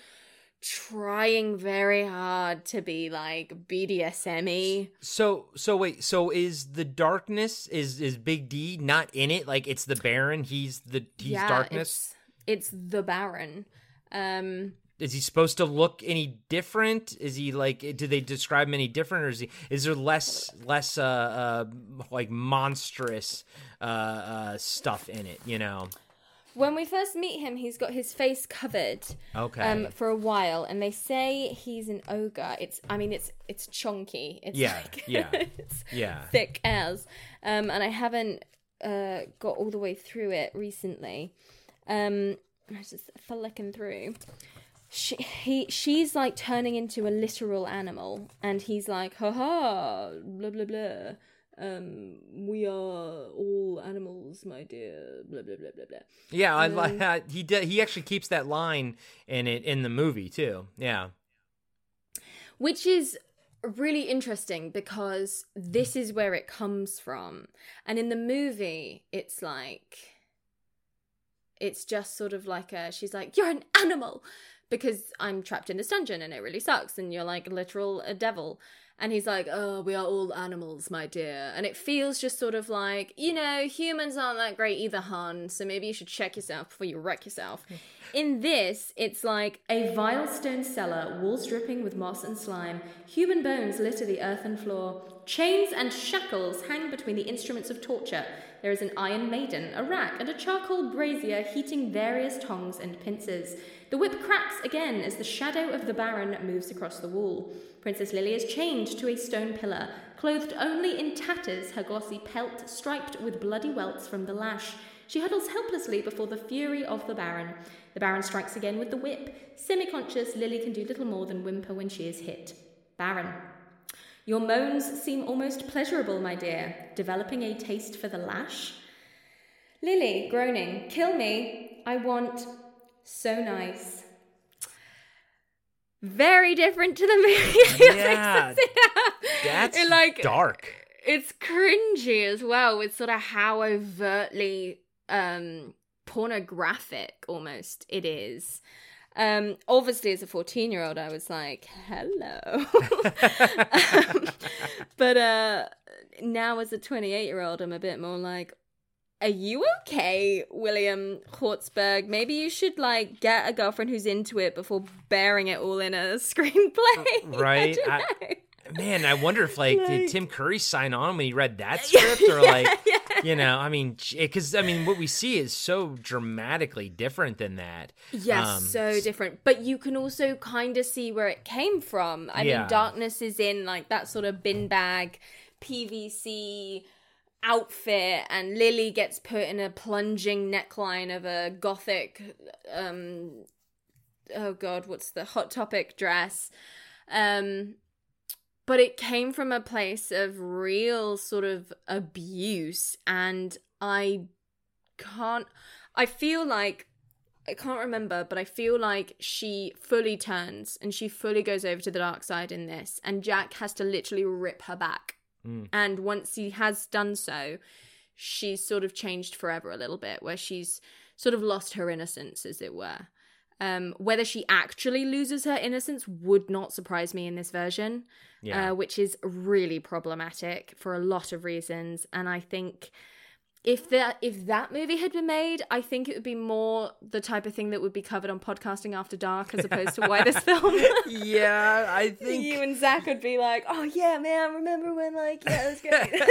trying very hard to be like BDSM So so wait, so is the darkness is is Big D not in it? Like it's the Baron, he's the he's darkness. It's, it's the Baron. Um Is he supposed to look any different? Is he like do they describe him any different or is he is there less less uh uh like monstrous uh uh stuff in it, you know? when we first meet him, he's got his face covered Okay. um for a while and they say he's an ogre. It's I mean it's it's chunky. It's Yeah, like, yeah. [laughs] it's yeah. thick as. Um and I haven't uh got all the way through it recently. Um I was just flicking through. She he she's like turning into a literal animal and he's like, haha, blah blah blah. Um we are all animals, my dear, blah blah blah blah blah. Yeah, I like he did he actually keeps that line in it in the movie too. Yeah. which is really interesting because this is where it comes from and in the movie it's like it's just sort of like a she's like you're an animal because i'm trapped in this dungeon and it really sucks and you're like literal a devil. And he's like oh we are all animals my dear. And it feels just sort of like you know humans aren't that great either hon so maybe you should check yourself before you wreck yourself. [laughs] In this it's like a vile stone cellar walls dripping with moss and slime human bones litter the earthen floor chains and shackles hang between the instruments of torture there is an iron maiden, a rack, and a charcoal brazier heating various tongs and pincers. The whip cracks again as the shadow of the Baron moves across the wall. Princess Lily is chained to a stone pillar, clothed only in tatters, her glossy pelt striped with bloody welts from the lash. She huddles helplessly before the fury of the Baron. The Baron strikes again with the whip. Semi conscious, Lily can do little more than whimper when she is hit. Baron. Your moans seem almost pleasurable, my dear, developing a taste for the lash. Lily, groaning, kill me. I want so nice. Very different to the movie. [laughs] Yeah, [laughs] That's It, like dark. it's cringy as well with sort of how overtly um pornographic almost it is um obviously as a 14 year old i was like hello [laughs] um, but uh now as a 28 year old i'm a bit more like are you okay william Hjortsberg? maybe you should like get a girlfriend who's into it before bearing it all in a [laughs] screenplay Right, I don't I- know. Man, I wonder if like, did Tim Curry sign on when he read that [laughs] script, or like, you know, I mean, because I mean, what we see is so dramatically different than that. Yes, Um, so different. But you can also kind of see where it came from. I Yeah. mean, darkness is in like that sort of bin bag, PVC outfit, and Lily gets put in a plunging neckline of a gothic, um, oh god, what's the hot topic dress? Um, but it came from a place of real sort of abuse, and I can't. I feel like I can't remember, but I feel like she fully turns and she fully goes over to the dark side in this, and Jack has to literally rip her back. Mm. And once he has done so, she's sort of changed forever a little bit, where she's sort of lost her innocence, as it were. Um, whether she actually loses her innocence would not surprise me in this version, Yeah. uh, which is really problematic for a lot of reasons. And I think if that if that movie had been made, I think it would be more the type of thing that would be covered on podcasting after dark as opposed to why this [laughs] film. yeah, I [laughs] think. you and Zach would be like, "Oh yeah, man, remember when like yeah, it was great."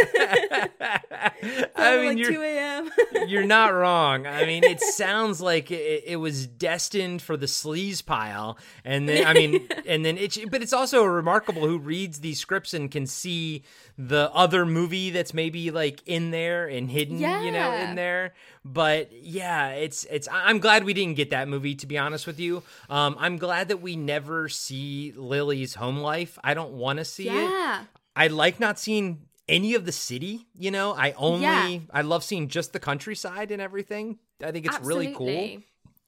[laughs] I mean, like you're, two a.m. you're not wrong. I mean, it sounds like it, it was destined for the sleaze pile, and then I mean, and then it's but it's also remarkable who reads these scripts and can see the other movie that's maybe like in there and hidden you know, in there. But yeah, it's it's. I'm glad we didn't get that movie. To be honest with you, um, I'm glad that we never see Lily's home life. I don't want to see it. Yeah. I like not seeing any of the city. You know, I only Yeah. I love seeing just the countryside and everything. I think it's really cool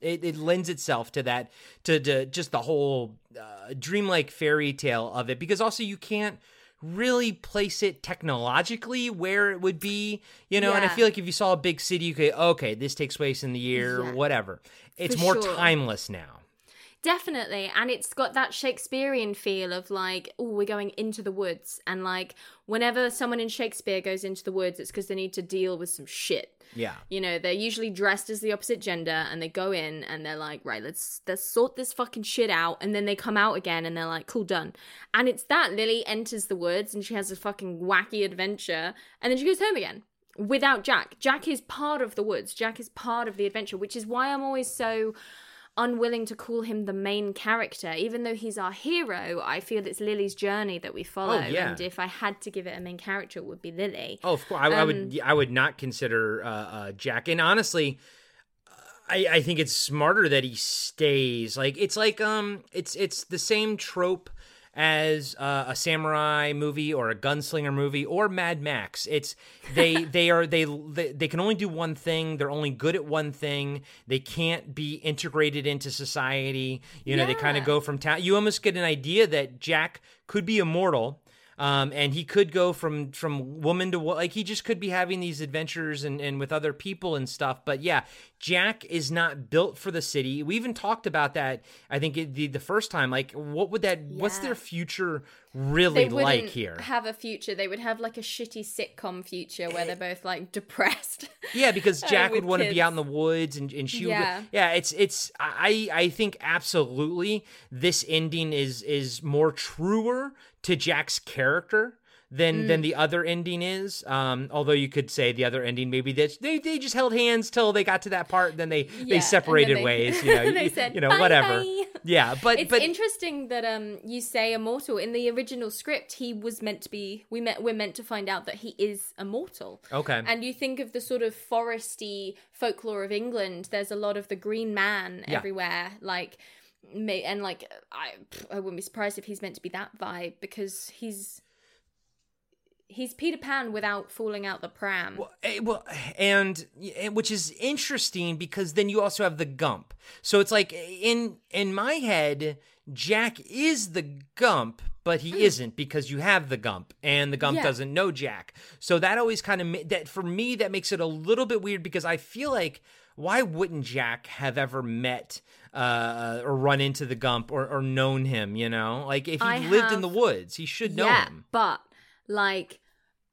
it, it lends itself to that to, to just the whole uh, dreamlike fairy tale of it because also you can't really place it technologically where it would be you know and i feel like if you saw a big city you could okay this takes place in the year Yeah. whatever it's For more sure. timeless now Definitely. And it's got that Shakespearean feel of like, oh, we're going into the woods. And like, whenever someone in Shakespeare goes into the woods, it's because they need to deal with some shit. yeah You know, they're usually dressed as the opposite gender and they go in and they're like, right, let's let's sort this fucking shit out. And then they come out again and they're like, cool, done. And it's that Lily enters the woods and she has a fucking wacky adventure and then she goes home again without Jack. Jack is part of the woods. Jack is part of the adventure, which is why I'm always so unwilling to call him the main character. Even though he's our hero, I feel it's Lily's journey that we follow. Oh, yeah. And if I had to give it a main character, it would be Lily. Oh, of course. I, I Um, would. I would not consider uh, uh, Jack. And honestly, I, I think it's smarter that he stays. Like it's like um, it's it's the same trope as uh, a samurai movie or a gunslinger movie or Mad Max. It's they [laughs] they are they, they they can only do one thing. They're only good at one thing. They can't be integrated into society. You know, they kind of go from town. You almost get an idea that Jack could be immortal um, and he could go from from woman to like he just could be having these adventures and, and with other people and stuff. But yeah jack is not built for the city. We even talked about that i think it, the, the first time. Like what would that what's their future really like here have a future. They would have like a shitty sitcom future where they're both like depressed. [laughs] yeah because [laughs] uh, jack would want to be out in the woods and, and she Yeah. would yeah it's it's i i think absolutely this ending is is more truer to jack's character than Mm. than the other ending is. Um, although you could say the other ending maybe that they they just held hands till they got to that part, then they Yeah, they separated they- ways. [laughs] You know, they you, said, you know "Bye, whatever. bye." Yeah, but it's but interesting that um you say immortal in the original script. He was meant to be. We met. We're meant to find out that he is immortal. okay. And you think of the sort of foresty folklore of England. There's a lot of the Green Man Yeah. everywhere, like. may- And like, I, I wouldn't be surprised if he's meant to be that vibe because he's he's Peter Pan without falling out the pram. Well, eh, well, and eh, which is interesting because then you also have the Gump. So it's like in in my head, Jack is the Gump, but he isn't because you have the Gump, and the Gump Yeah. doesn't know Jack. So that always kind of that for me that makes it a little bit weird because I feel like why wouldn't Jack have ever met uh, or run into the Gump or, or known him? You know, like if he I lived in the woods, he should know yeah, him. but like,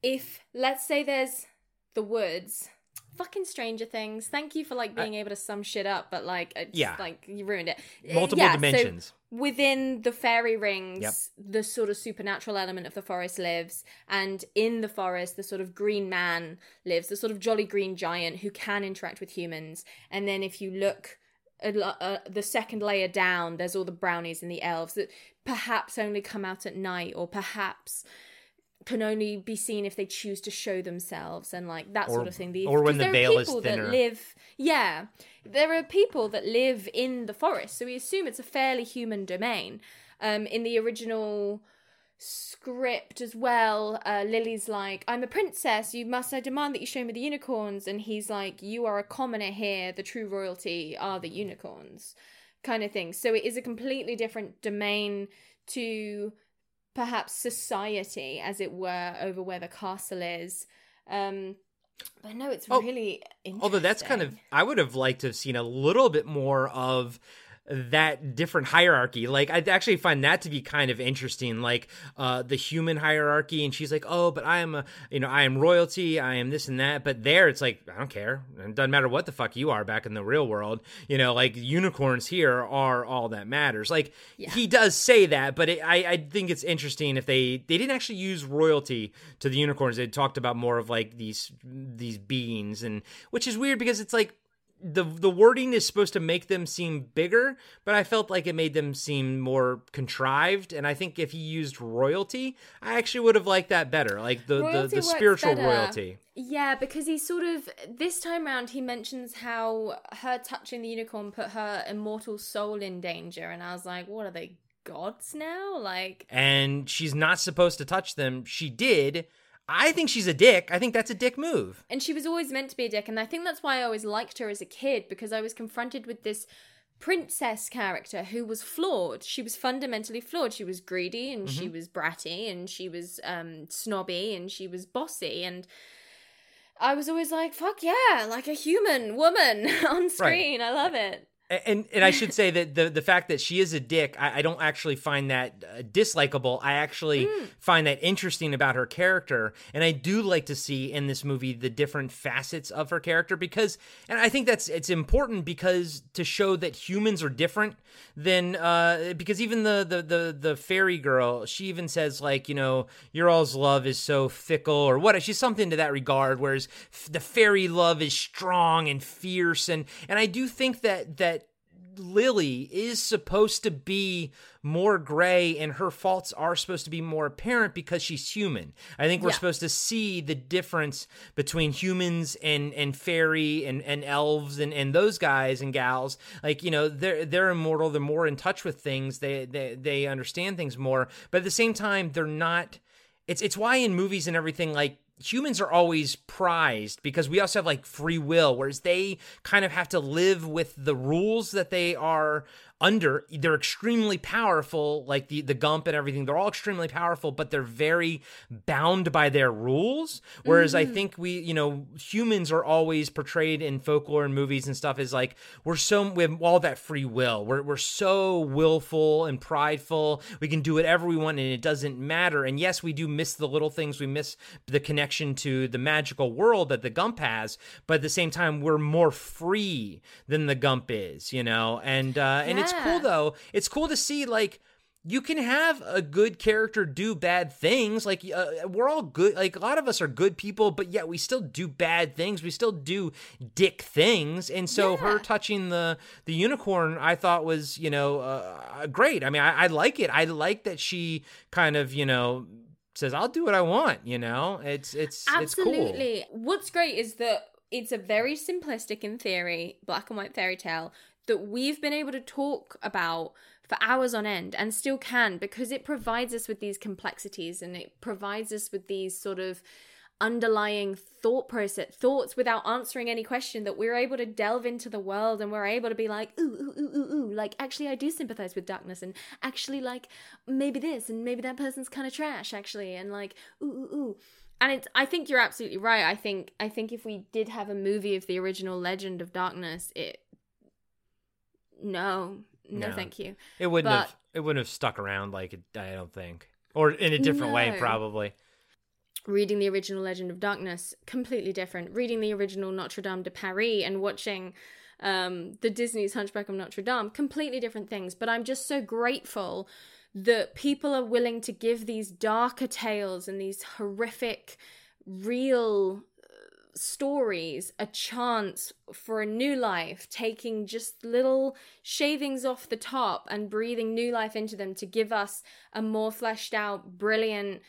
if let's say there's the woods, fucking Stranger Things. Thank you for like being able to sum shit up, but like, it's, Yeah. like you ruined it. Uh, Multiple yeah, so dimensions. within the fairy rings, Yep. the sort of supernatural element of the forest lives, and in the forest, the sort of green man lives, the sort of jolly green giant who can interact with humans. And then if you look. Uh, the second layer down, there's all the brownies and the elves that perhaps only come out at night, or perhaps can only be seen if they choose to show themselves and like that Or- sort of thing. The, or when the veil is thinner. That live, yeah, there are people that live in the forest, so we assume it's a fairly human domain. Um, in the original script as well, uh, Lily's like, "I'm a princess. You must. I demand that you show me the unicorns." And he's like, "You are a commoner here. The true royalty are the unicorns." Kind of thing. So it is a completely different domain to perhaps society, as it were, over where the castle is. Um, but no, it's Oh, really interesting. Although that's kind of, I would have liked to have seen a little bit more of that different hierarchy. Like, I actually find that to be kind of interesting. Like, uh, the human hierarchy, and she's like, "Oh, but I am a, you know, I am royalty. I am this and that." But there, it's like, I don't care. It doesn't matter what the fuck you are back in the real world. You know, like unicorns here are all that matters. Like, Yeah. he does say that, but it, I, I think it's interesting if they they didn't actually use royalty to the unicorns. They talked about more of like these these beings, and which is weird because it's like the the wording is supposed to make them seem bigger, but I felt like it made them seem more contrived. And I think if he used royalty, I actually would have liked that better, like the the, the spiritual better. royalty. Yeah, because he sort of this time round he mentions how her touching the unicorn put her immortal soul in danger, and I was like, what are they gods now? Like, And she's not supposed to touch them. She did. I think she's a dick. I think that's a dick move. and she was always meant to be a dick, and I think that's why I always liked her as a kid because I was confronted with this princess character who was flawed. She was fundamentally flawed. She was greedy and she was bratty and she was um snobby and she was bossy and I was always like, fuck yeah, like a human woman [laughs] on screen. I love it. And and I should say that the the fact that she is a dick, I, I don't actually find that uh, dislikable. I actually find that interesting about her character, and I do like to see in this movie the different facets of her character because, and I think that's it's important because to show that humans are different than uh because even the the the the fairy girl, she even says like you know your all's love is so fickle or what she's something to that regard, whereas f- the fairy love is strong and fierce, and and I do think that that Lily is supposed to be more gray and her faults are supposed to be more apparent because she's human. I think we're Yeah. supposed to see the difference between humans and and fairy and and elves and and those guys and gals. Like, you know, they're they're immortal, they're more in touch with things, they they they understand things more, but at the same time they're not it's it's why in movies and everything like humans are always prized because we also have like free will whereas they kind of have to live with the rules that they are under they're extremely powerful like the the gump and everything they're all extremely powerful but they're very bound by their rules. Whereas i think we you know humans are always portrayed in folklore and movies and stuff as like we're so we have all that free will. We're, we're so willful and prideful. We can do whatever we want and it doesn't matter. And yes we do miss the little things. We miss the connection to the magical world that the gump has but at the same time we're more free than the gump is you know? And uh and it's cool though. It's cool to see like you can have a good character do bad things. Like uh, we're all good like a lot of us are good people but yet we still do bad things. We still do dick things. And so her touching the the unicorn i thought was you know uh, great. I mean I, I like it. I like that she kind of you know says i'll do what i want you know? It's it's it's cool. Absolutely. What's great is that it's a very simplistic in theory, black and white fairy tale that we've been able to talk about for hours on end and still can because it provides us with these complexities and it provides us with these sort of underlying thought process thoughts without answering any question that we're able to delve into the world and we're able to be like ooh ooh ooh ooh ooh like actually I do sympathize with darkness and actually like maybe this and maybe that person's kind of trash actually and like ooh ooh ooh. And it's i think you're absolutely right. I think i think if we did have a movie of the original legend of darkness it no. No, No. thank you. It wouldn't but- have it wouldn't have stuck around like it, i don't think. Or in a different way probably. Reading the original legend of darkness completely different. Reading the original notre dame de paris and watching um, the disney's hunchback of notre dame completely different things. But i'm just so grateful that people are willing to give these darker tales and these horrific real stories a chance for a new life, taking just little shavings off the top and breathing new life into them to give us a more fleshed out, brilliant,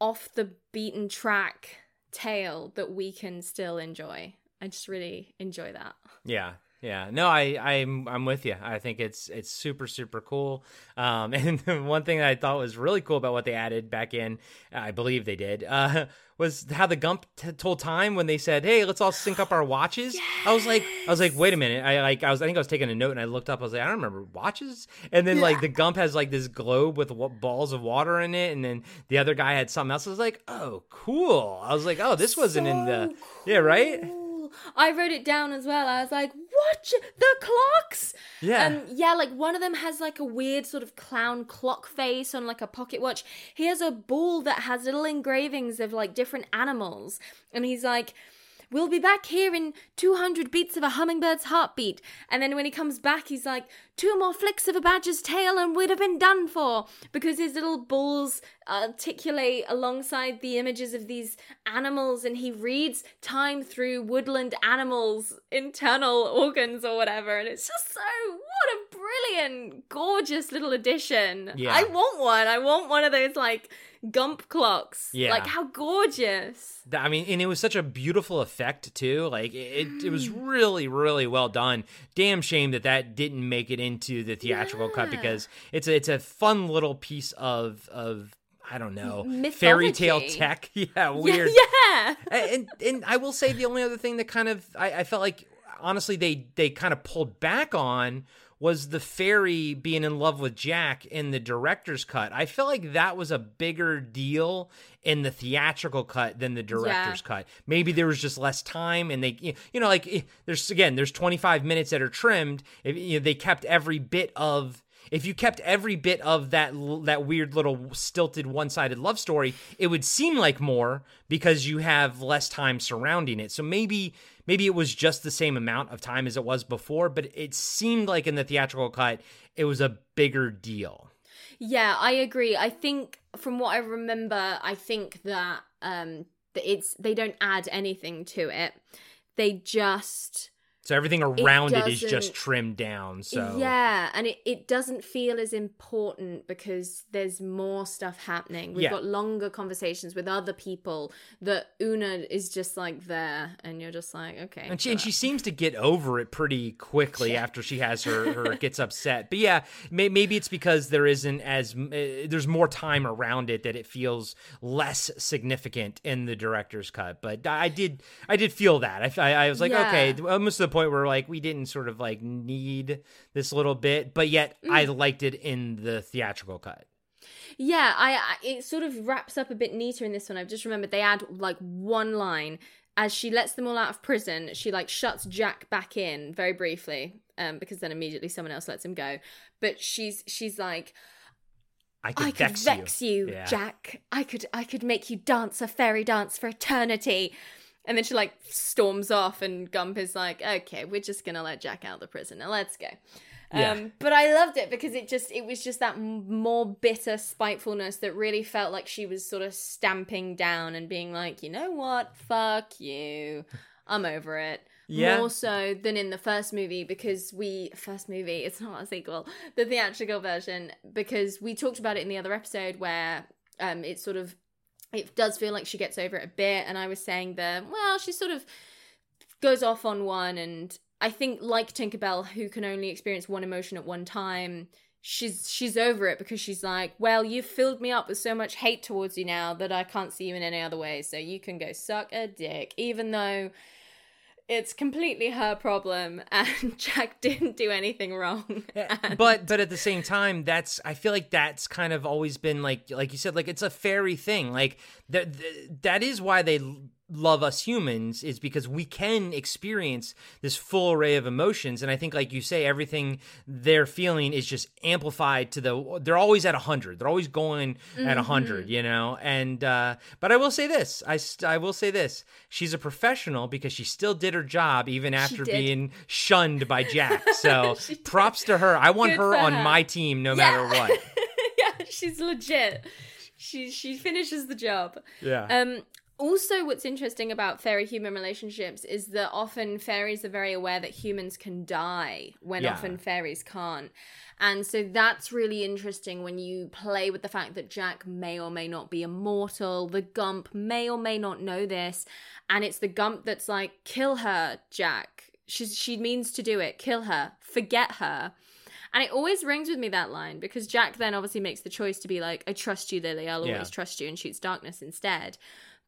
off the beaten track tale that we can still enjoy. I just really enjoy that. Yeah. Yeah, no, I, I'm, I'm with you. I think it's, it's super, super cool. Um, [laughs] and one thing that I thought was really cool about what they added back in, I believe they did, uh, was how the Gump t- told time when they said, "Hey, let's all sync up our watches." I was like, I was like, wait a minute. I like, I was, I think I was taking a note and I looked up. I was like, I don't remember watches. And then like the Gump has like this globe with wa- balls of water in it, and then the other guy had something else. I was like, oh, cool. I was like, oh, this wasn't in the, yeah, right. I wrote it down as well. I was like, watch The clocks?" Yeah. Um, yeah, like one of them has like a weird sort of clown clock face on like a pocket watch. He has a ball that has little engravings of like different animals, and he's like, we'll be back here in 200 beats of a hummingbird's heartbeat. And then when he comes back, he's like, two more flicks of a badger's tail and we'd have been done for. Because his little balls articulate alongside the images of these animals and he reads time through woodland animals' internal organs or whatever. And it's just so, what a brilliant, gorgeous little addition. Yeah. I want one. I want one of those like Gump clocks. Yeah. Like how gorgeous. I mean, and it was such a beautiful effect too. Like it, it was Mm. really, really well done. Damn shame that that didn't make it into the theatrical cut because it's a, it's a fun little piece of of I don't know fairy tale tech. [laughs] Yeah, weird. Yeah. and, and and I will say the only other thing that kind of I, I felt like honestly they they kind of pulled back on was the fairy being in love with Jack in the director's cut. I felt like that was a bigger deal in the theatrical cut than the director's cut. Maybe there was just less time and they you know like eh, there's again there's 25 minutes that are trimmed. If, you know, they kept every bit of if you kept every bit of that that weird little stilted one-sided love story, it would seem like more because you have less time surrounding it. So maybe maybe it was just the same amount of time as it was before, but it seemed like in the theatrical cut it was a bigger deal. Yeah, I agree. I think from what I remember, I think that um that it's they don't add anything to it. They just So everything around it, is just trimmed down. So Yeah, and it, it doesn't feel as important because there's more stuff happening. We've Yeah. got longer conversations with other people that Oona is just like there and you're just like, okay. And she, and she seems to get over it pretty quickly after she has her, her [laughs] gets upset. But yeah, may, maybe it's because there isn't as uh, there's more time around it that it feels less significant in the director's cut. But I did I did feel that I, I, I was like Yeah. okay, almost the point where like we didn't sort of like need this little bit, but yet I Mm. liked it in the theatrical cut. Yeah, I, I it sort of wraps up a bit neater in this one. I've just remembered they add like one line as she lets them all out of prison. She like shuts Jack back in very briefly, um, because then immediately someone else lets him go. But she's she's like, I could I could vex, vex, you, Yeah. Jack. I could I could make you dance a fairy dance for eternity. And then she like storms off, and Gump is like, "Okay, we're just gonna let Jack out of the prison. Now let's go." Yeah. Um, but I loved it because it just it was just that m- more bitter spitefulness that really felt like she was sort of stamping down and being like, you know what, fuck you, I'm over it. Yeah. More so than in the first movie because we first movie it's not a sequel the theatrical version because we talked about it in the other episode where um it sort of it does feel like she gets over it a bit and I was saying that well she sort of goes off on one and I think like Tinkerbell who can only experience one emotion at one time she's she's over it because she's like well you've filled me up with so much hate towards you now that I can't see you in any other way so you can go suck a dick. Even though it's completely her problem and [laughs] Jack didn't do anything wrong. And- [laughs] but but at the same time that's i feel like that's kind of always been like like you said like it's a fairy thing. Like that that is why they love us humans is because we can experience this full array of emotions. And i think like you say everything they're feeling is just amplified to the they're always at 100 they're always going at 100 you know? And uh but i will say this i i will say this she's a professional because she still did her job even after being shunned by jack. [laughs] So did. props to her. I want Good her on her. my team no Yeah. matter what. [laughs] Yeah she's legit. She she finishes the job. Yeah. Um, also, what's interesting about fairy human relationships is that often fairies are very aware that humans can die when Yeah. often fairies can't. And so that's really interesting when you play with the fact that Jack may or may not be immortal. The Gump may or may not know this. And it's the Gump that's like, kill her, Jack. She's, she means to do it. Kill her. Forget her. And it always rings with me that line because Jack then obviously makes the choice to be like, I trust you, Lily. I'll Yeah. always trust you, and shoots darkness instead.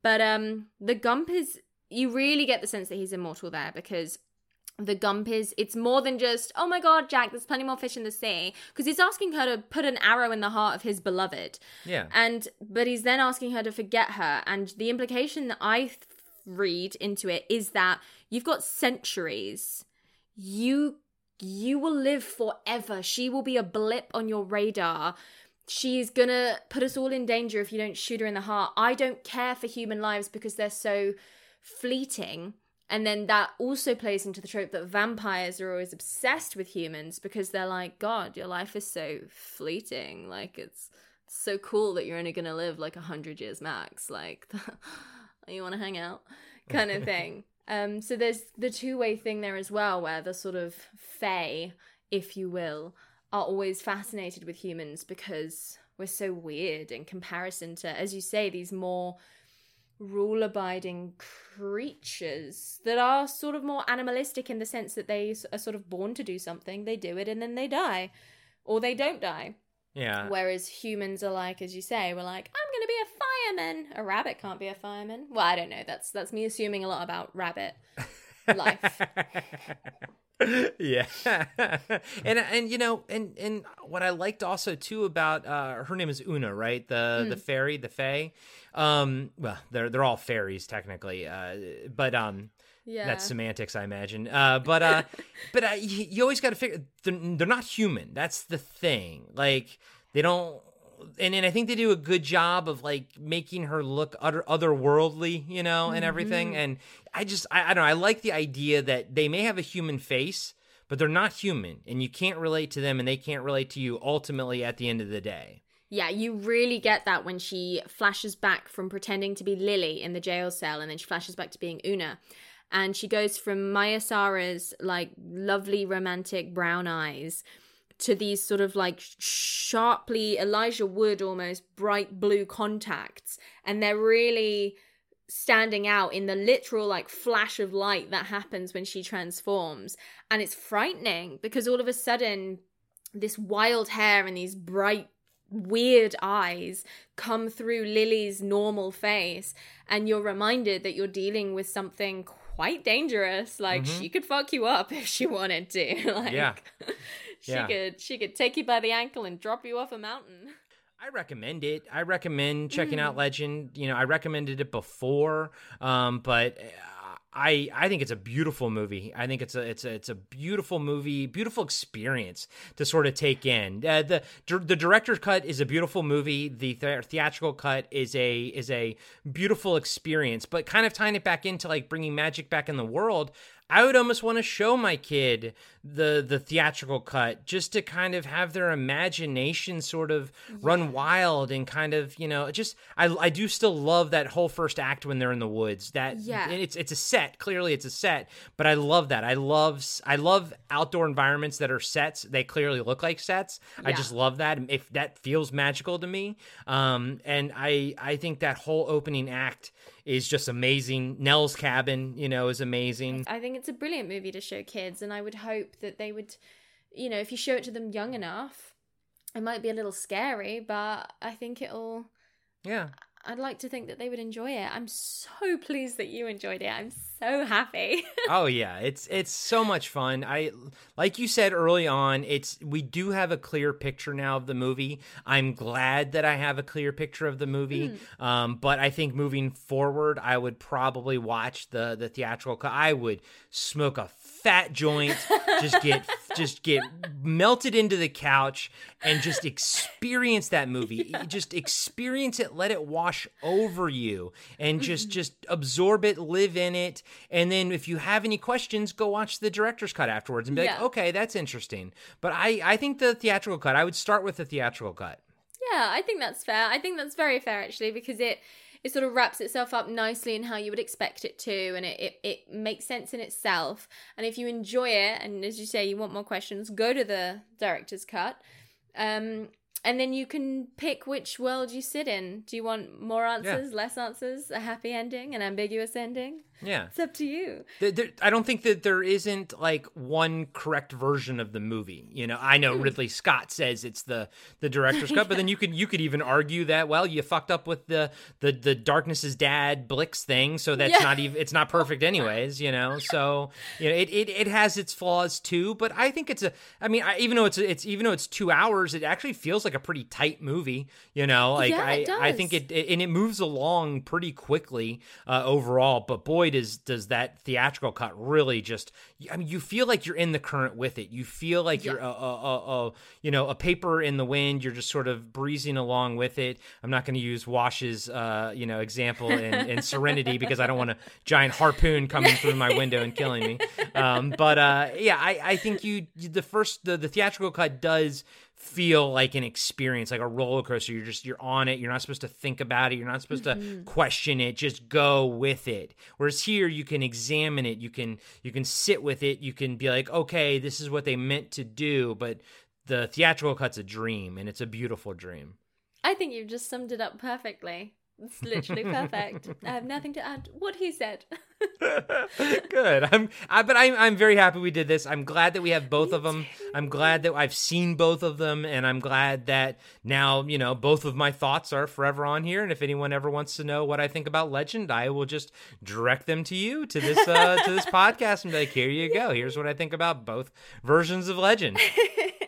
But um, the Gump is you really get the sense that he's immortal there because the Gump is it's more than just oh my god, Jack, there's plenty more fish in the sea. Because he's asking her to put an arrow in the heart of his beloved, yeah. And but he's then asking her to forget her, and the implication that I th- read into it is that you've got centuries, you you will live forever. She will be a blip on your radar she's gonna put us all in danger if you don't shoot her in the heart. I don't care for human lives because they're so fleeting. and then that also plays into the trope that vampires are always obsessed with humans because they're like, God, your life is so fleeting. Like it's so cool that you're only gonna live like a hundred years max. Like, [laughs] you want to hang out, kind of thing. [laughs] um, so there's the two way thing there as well, where the sort of fae, if you will, are always fascinated with humans because we're so weird in comparison to, as you say, these more rule abiding creatures that are sort of more animalistic in the sense that they are sort of born to do something, they do it, and then they die. Or they don't die. Yeah. Whereas humans are like, as you say, we're like, I'm gonna be a fireman. A rabbit can't be a fireman. Well, I don't know. That's that's me assuming a lot about rabbit [laughs] life. yeah [laughs] and and you know and and what i liked also too about uh her name is Oona right the mm. the fairy the fae um well they're they're all fairies technically uh but um yeah. That's semantics, I imagine. Uh, but uh, [laughs] but uh, you, you always got to figure they're, they're not human. That's the thing. Like they don't and, and I think they do a good job of like making her look other otherworldly, you know, and mm-hmm. everything. And I just I, I don't know, I like the idea that they may have a human face, but they're not human, and you can't relate to them, and they can't relate to you. Ultimately, at the end of the day. Yeah, you really get that when she flashes back from pretending to be Lily in the jail cell and then she flashes back to being Oona. And she goes from Mia Sara's like lovely romantic brown eyes to these sort of like sharply Elijah Wood almost bright blue contacts and they're really standing out in the literal like flash of light that happens when she transforms. And it's frightening because all of a sudden this wild hair and these bright weird eyes come through Lily's normal face and you're reminded that you're dealing with something quite dangerous. Like mm-hmm. she could fuck you up [laughs] if she wanted to [laughs] like yeah she yeah. could she could take you by the ankle and drop you off a mountain. [laughs] I recommend it. I recommend checking mm. out Legend. You know, I recommended it before, um, but I I think it's a beautiful movie. I think it's a it's a it's a beautiful movie, beautiful experience to sort of take in. Uh, the the director's cut is a beautiful movie. The th- theatrical cut is a is a beautiful experience. But kind of tying it back into like bringing magic back in the world, I would almost want to show my kid the the theatrical cut just to kind of have their imagination sort of yeah. run wild and kind of you know just I I do still love that whole first act when they're in the woods. That yeah. it's it's a set clearly it's a set but I love that. I love I love outdoor environments that are sets. They clearly look like sets. Yeah. I just love that. If that feels magical to me um and I I think that whole opening act is just amazing. Nell's Cabin, you know, is amazing. I think it's a brilliant movie to show kids, and I would hope that they would, you know, if you show it to them young enough, it might be a little scary, but I think it'll. Yeah. I'd like to think that they would enjoy it. I'm so [laughs] pleased that you enjoyed it. I'm so happy. [laughs] oh yeah, it's it's so much fun. I like you said early on, it's we do have a clear picture now of the movie. I'm glad that I have a clear picture of the movie. Mm. Um, but I think moving forward, I would probably watch the the theatrical. I would smoke a fat joint, just get [laughs] just get melted into the couch and just experience that movie. Just experience it, let it wash over you and just mm-hmm. just absorb it, live in it. And then if you have any questions, go watch the director's cut afterwards and be yeah. like, "Okay, that's interesting." But I I think the theatrical cut, I would start with the theatrical cut. Yeah, I think that's fair. I think that's very fair actually because it it sort of wraps itself up nicely in how you would expect it to and it, it, it makes sense in itself. And if you enjoy it and as you say you want more questions go to the director's cut. Um, and then you can pick which world you sit in do you want more answers yeah. less answers a happy ending an ambiguous ending yeah. It's up to you. There, there, I don't think that there isn't like one correct version of the movie. You know, I know mm. Ridley Scott says it's the the director's [laughs] cut, but then you could you could even argue that well, you fucked up with the the the Darkness's dad Blix thing, so that's yeah. not even it's not perfect anyways, you know. So, you know, it, it it has its flaws too, but I think it's a I mean, I, even though it's it's even though it's 2 hours, it actually feels like a pretty tight movie, you know. Like yeah, I I think it, it, and it moves along pretty quickly uh, overall, but boy does does that theatrical cut really just I mean you feel like you're in the current with it. You feel like yeah. you're a, a, a, a, you know a paper in the wind. You're just sort of breezing along with it. I'm not going to use Wash's uh, you know example in, in [laughs] Serenity because I don't want a giant harpoon coming through my window and killing me. Um, but uh, yeah, I, I think you the first the, the theatrical cut does feel like an experience, like a roller coaster. You're just you're on it. You're not supposed to think about it. You're not supposed mm-hmm. to question it. Just go with it. Whereas here, you can examine it. You can you can sit with it. You can be like, okay, this is what they meant to do. But the theatrical cut's a dream, and it's a beautiful dream. I think you've just summed it up perfectly. It's literally perfect. I have nothing to add. What he said. [laughs] Good. I'm. I, but I'm. I'm very happy we did this. I'm glad that we have both Me of them. Too. I'm glad that I've seen both of them, and I'm glad that now you know both of my thoughts are forever on here. And if anyone ever wants to know what I think about Legend, I will just direct them to you to this uh, to this [laughs] podcast and be like, here you go. Here's what I think about both versions of Legend.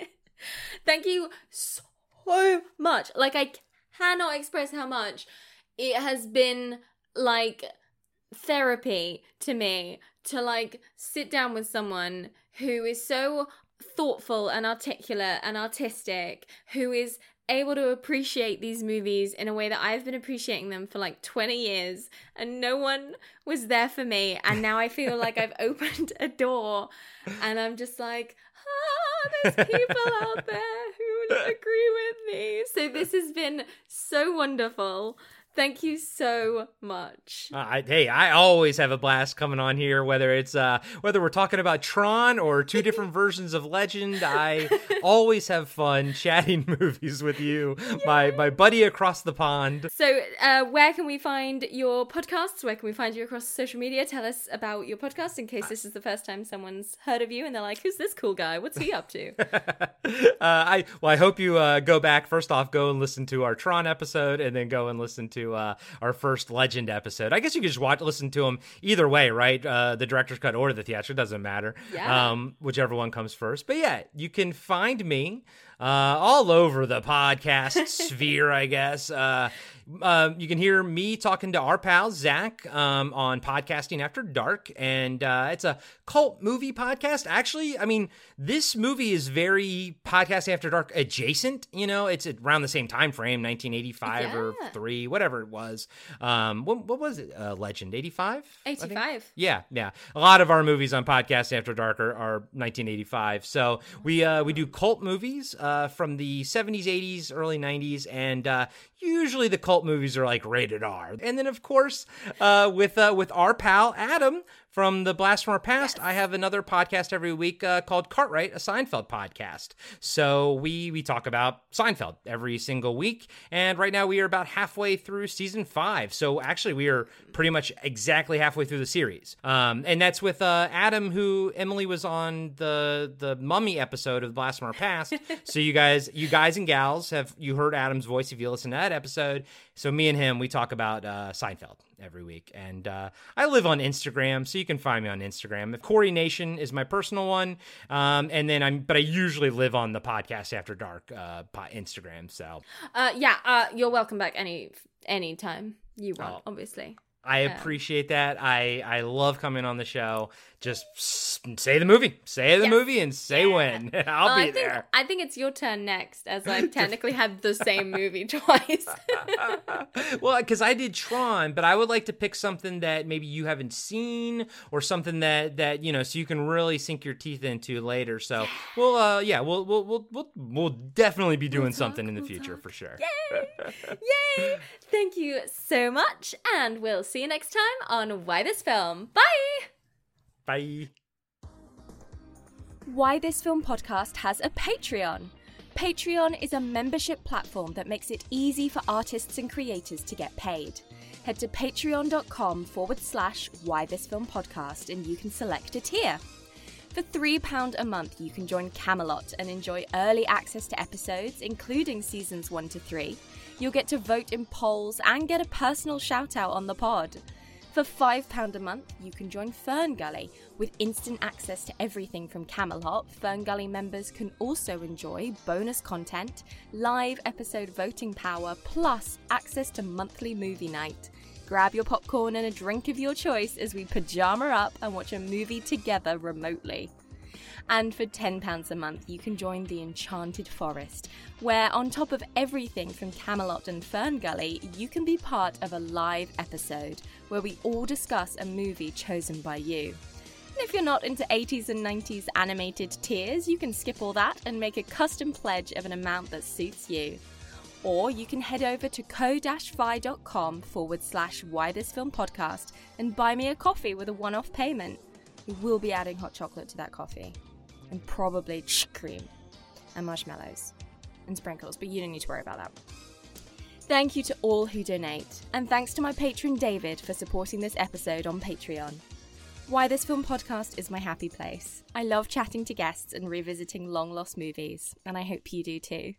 [laughs] Thank you so much. Like I cannot express how much it has been like therapy to me to like sit down with someone who is so thoughtful and articulate and artistic, who is able to appreciate these movies in a way that I've been appreciating them for like 20 years and no one was there for me and now I feel like I've [laughs] opened a door and I'm just like ah there's people out there who [laughs] agree with me. So this has been so wonderful Thank you so much. Uh, I, hey, I always have a blast coming on here, whether it's uh, whether we're talking about Tron or two different [laughs] versions of Legend. I always have fun chatting [laughs] movies with you, Yay. my my buddy across the pond. So, uh, where can we find your podcasts? Where can we find you across social media? Tell us about your podcast in case this is the first time someone's heard of you and they're like, "Who's this cool guy? What's he up to?" [laughs] Uh, I well, I hope you uh, go back first off, go and listen to our Tron episode, and then go and listen to uh, our first Legend episode. I guess you could just watch, listen to them either way, right? Uh, the director's cut or the theatrical doesn't matter. Yeah. Um, whichever one comes first. But yeah, you can find me uh, all over the podcast [laughs] sphere, I guess. Uh, uh, you can hear me talking to our pal Zach um, on podcasting after dark, and uh, it's a cult movie podcast. Actually, I mean, this movie is very podcast after dark adjacent. You know, it's around the same time frame, 1985 yeah. or three, whatever it was. Um, what, what was it? Uh, Legend 85? 85. Yeah, yeah. A lot of our movies on podcast after dark are, are 1985. So we uh, we do cult movies uh, from the 70s, 80s, early 90s, and uh, usually the cult movies are like rated R. And then of course, uh, with uh, with our pal Adam from the Blast from Our Past, yes. I have another podcast every week uh, called Cartwright, a Seinfeld podcast. So we we talk about Seinfeld every single week, and right now we are about halfway through season five. So actually, we are pretty much exactly halfway through the series. Um, and that's with uh, Adam, who Emily was on the the Mummy episode of Blast from Our Past. [laughs] so you guys, you guys and gals, have you heard Adam's voice if you listen to that episode? So me and him, we talk about uh, Seinfeld every week. And uh, I live on Instagram, so you can find me on Instagram. The Corey Nation is my personal one, um, and then I'm. But I usually live on the podcast after dark uh, Instagram. So uh, yeah, uh, you're welcome back any anytime you want. Oh. Obviously. I appreciate that. I I love coming on the show just say the movie, say the yes. movie, and say yeah. when. [laughs] I'll well, be I think, there. I think it's your turn next, as [laughs] I've technically had the same movie [laughs] twice. well, because I did Tron, but I would like to pick something that maybe you haven't seen, or something that that you know, so you can really sink your teeth into later. So we'll, uh, yeah, we'll we'll we'll we'll, we'll definitely be doing we'll something in the we'll future talk. for sure. Yay! Yay! Thank you so much, and we'll see you next time on Why This Film. Bye. Bye. Why This Film podcast has a Patreon. Patreon is a membership platform that makes it easy for artists and creators to get paid. Head to patreon.com forward slash why this film podcast and you can select a tier. For £3 a month, you can join Camelot and enjoy early access to episodes, including seasons 1 to 3. You'll get to vote in polls and get a personal shout out on the pod. For £5 a month, you can join Ferngully With instant access to everything from Camelot, Fern Gully members can also enjoy bonus content, live episode voting power, plus access to monthly movie night. Grab your popcorn and a drink of your choice as we pajama up and watch a movie together remotely. And for £10 a month, you can join the Enchanted Forest, where, on top of everything from Camelot and Fern Gully, you can be part of a live episode where we all discuss a movie chosen by you. And if you're not into 80s and 90s animated tiers, you can skip all that and make a custom pledge of an amount that suits you. Or you can head over to ko-fi.com forward slash why this film podcast and buy me a coffee with a one off payment. We will be adding hot chocolate to that coffee and probably cream and marshmallows and sprinkles, but you don't need to worry about that. Thank you to all who donate, and thanks to my patron David for supporting this episode on Patreon. Why This Film podcast is my happy place. I love chatting to guests and revisiting long lost movies, and I hope you do too.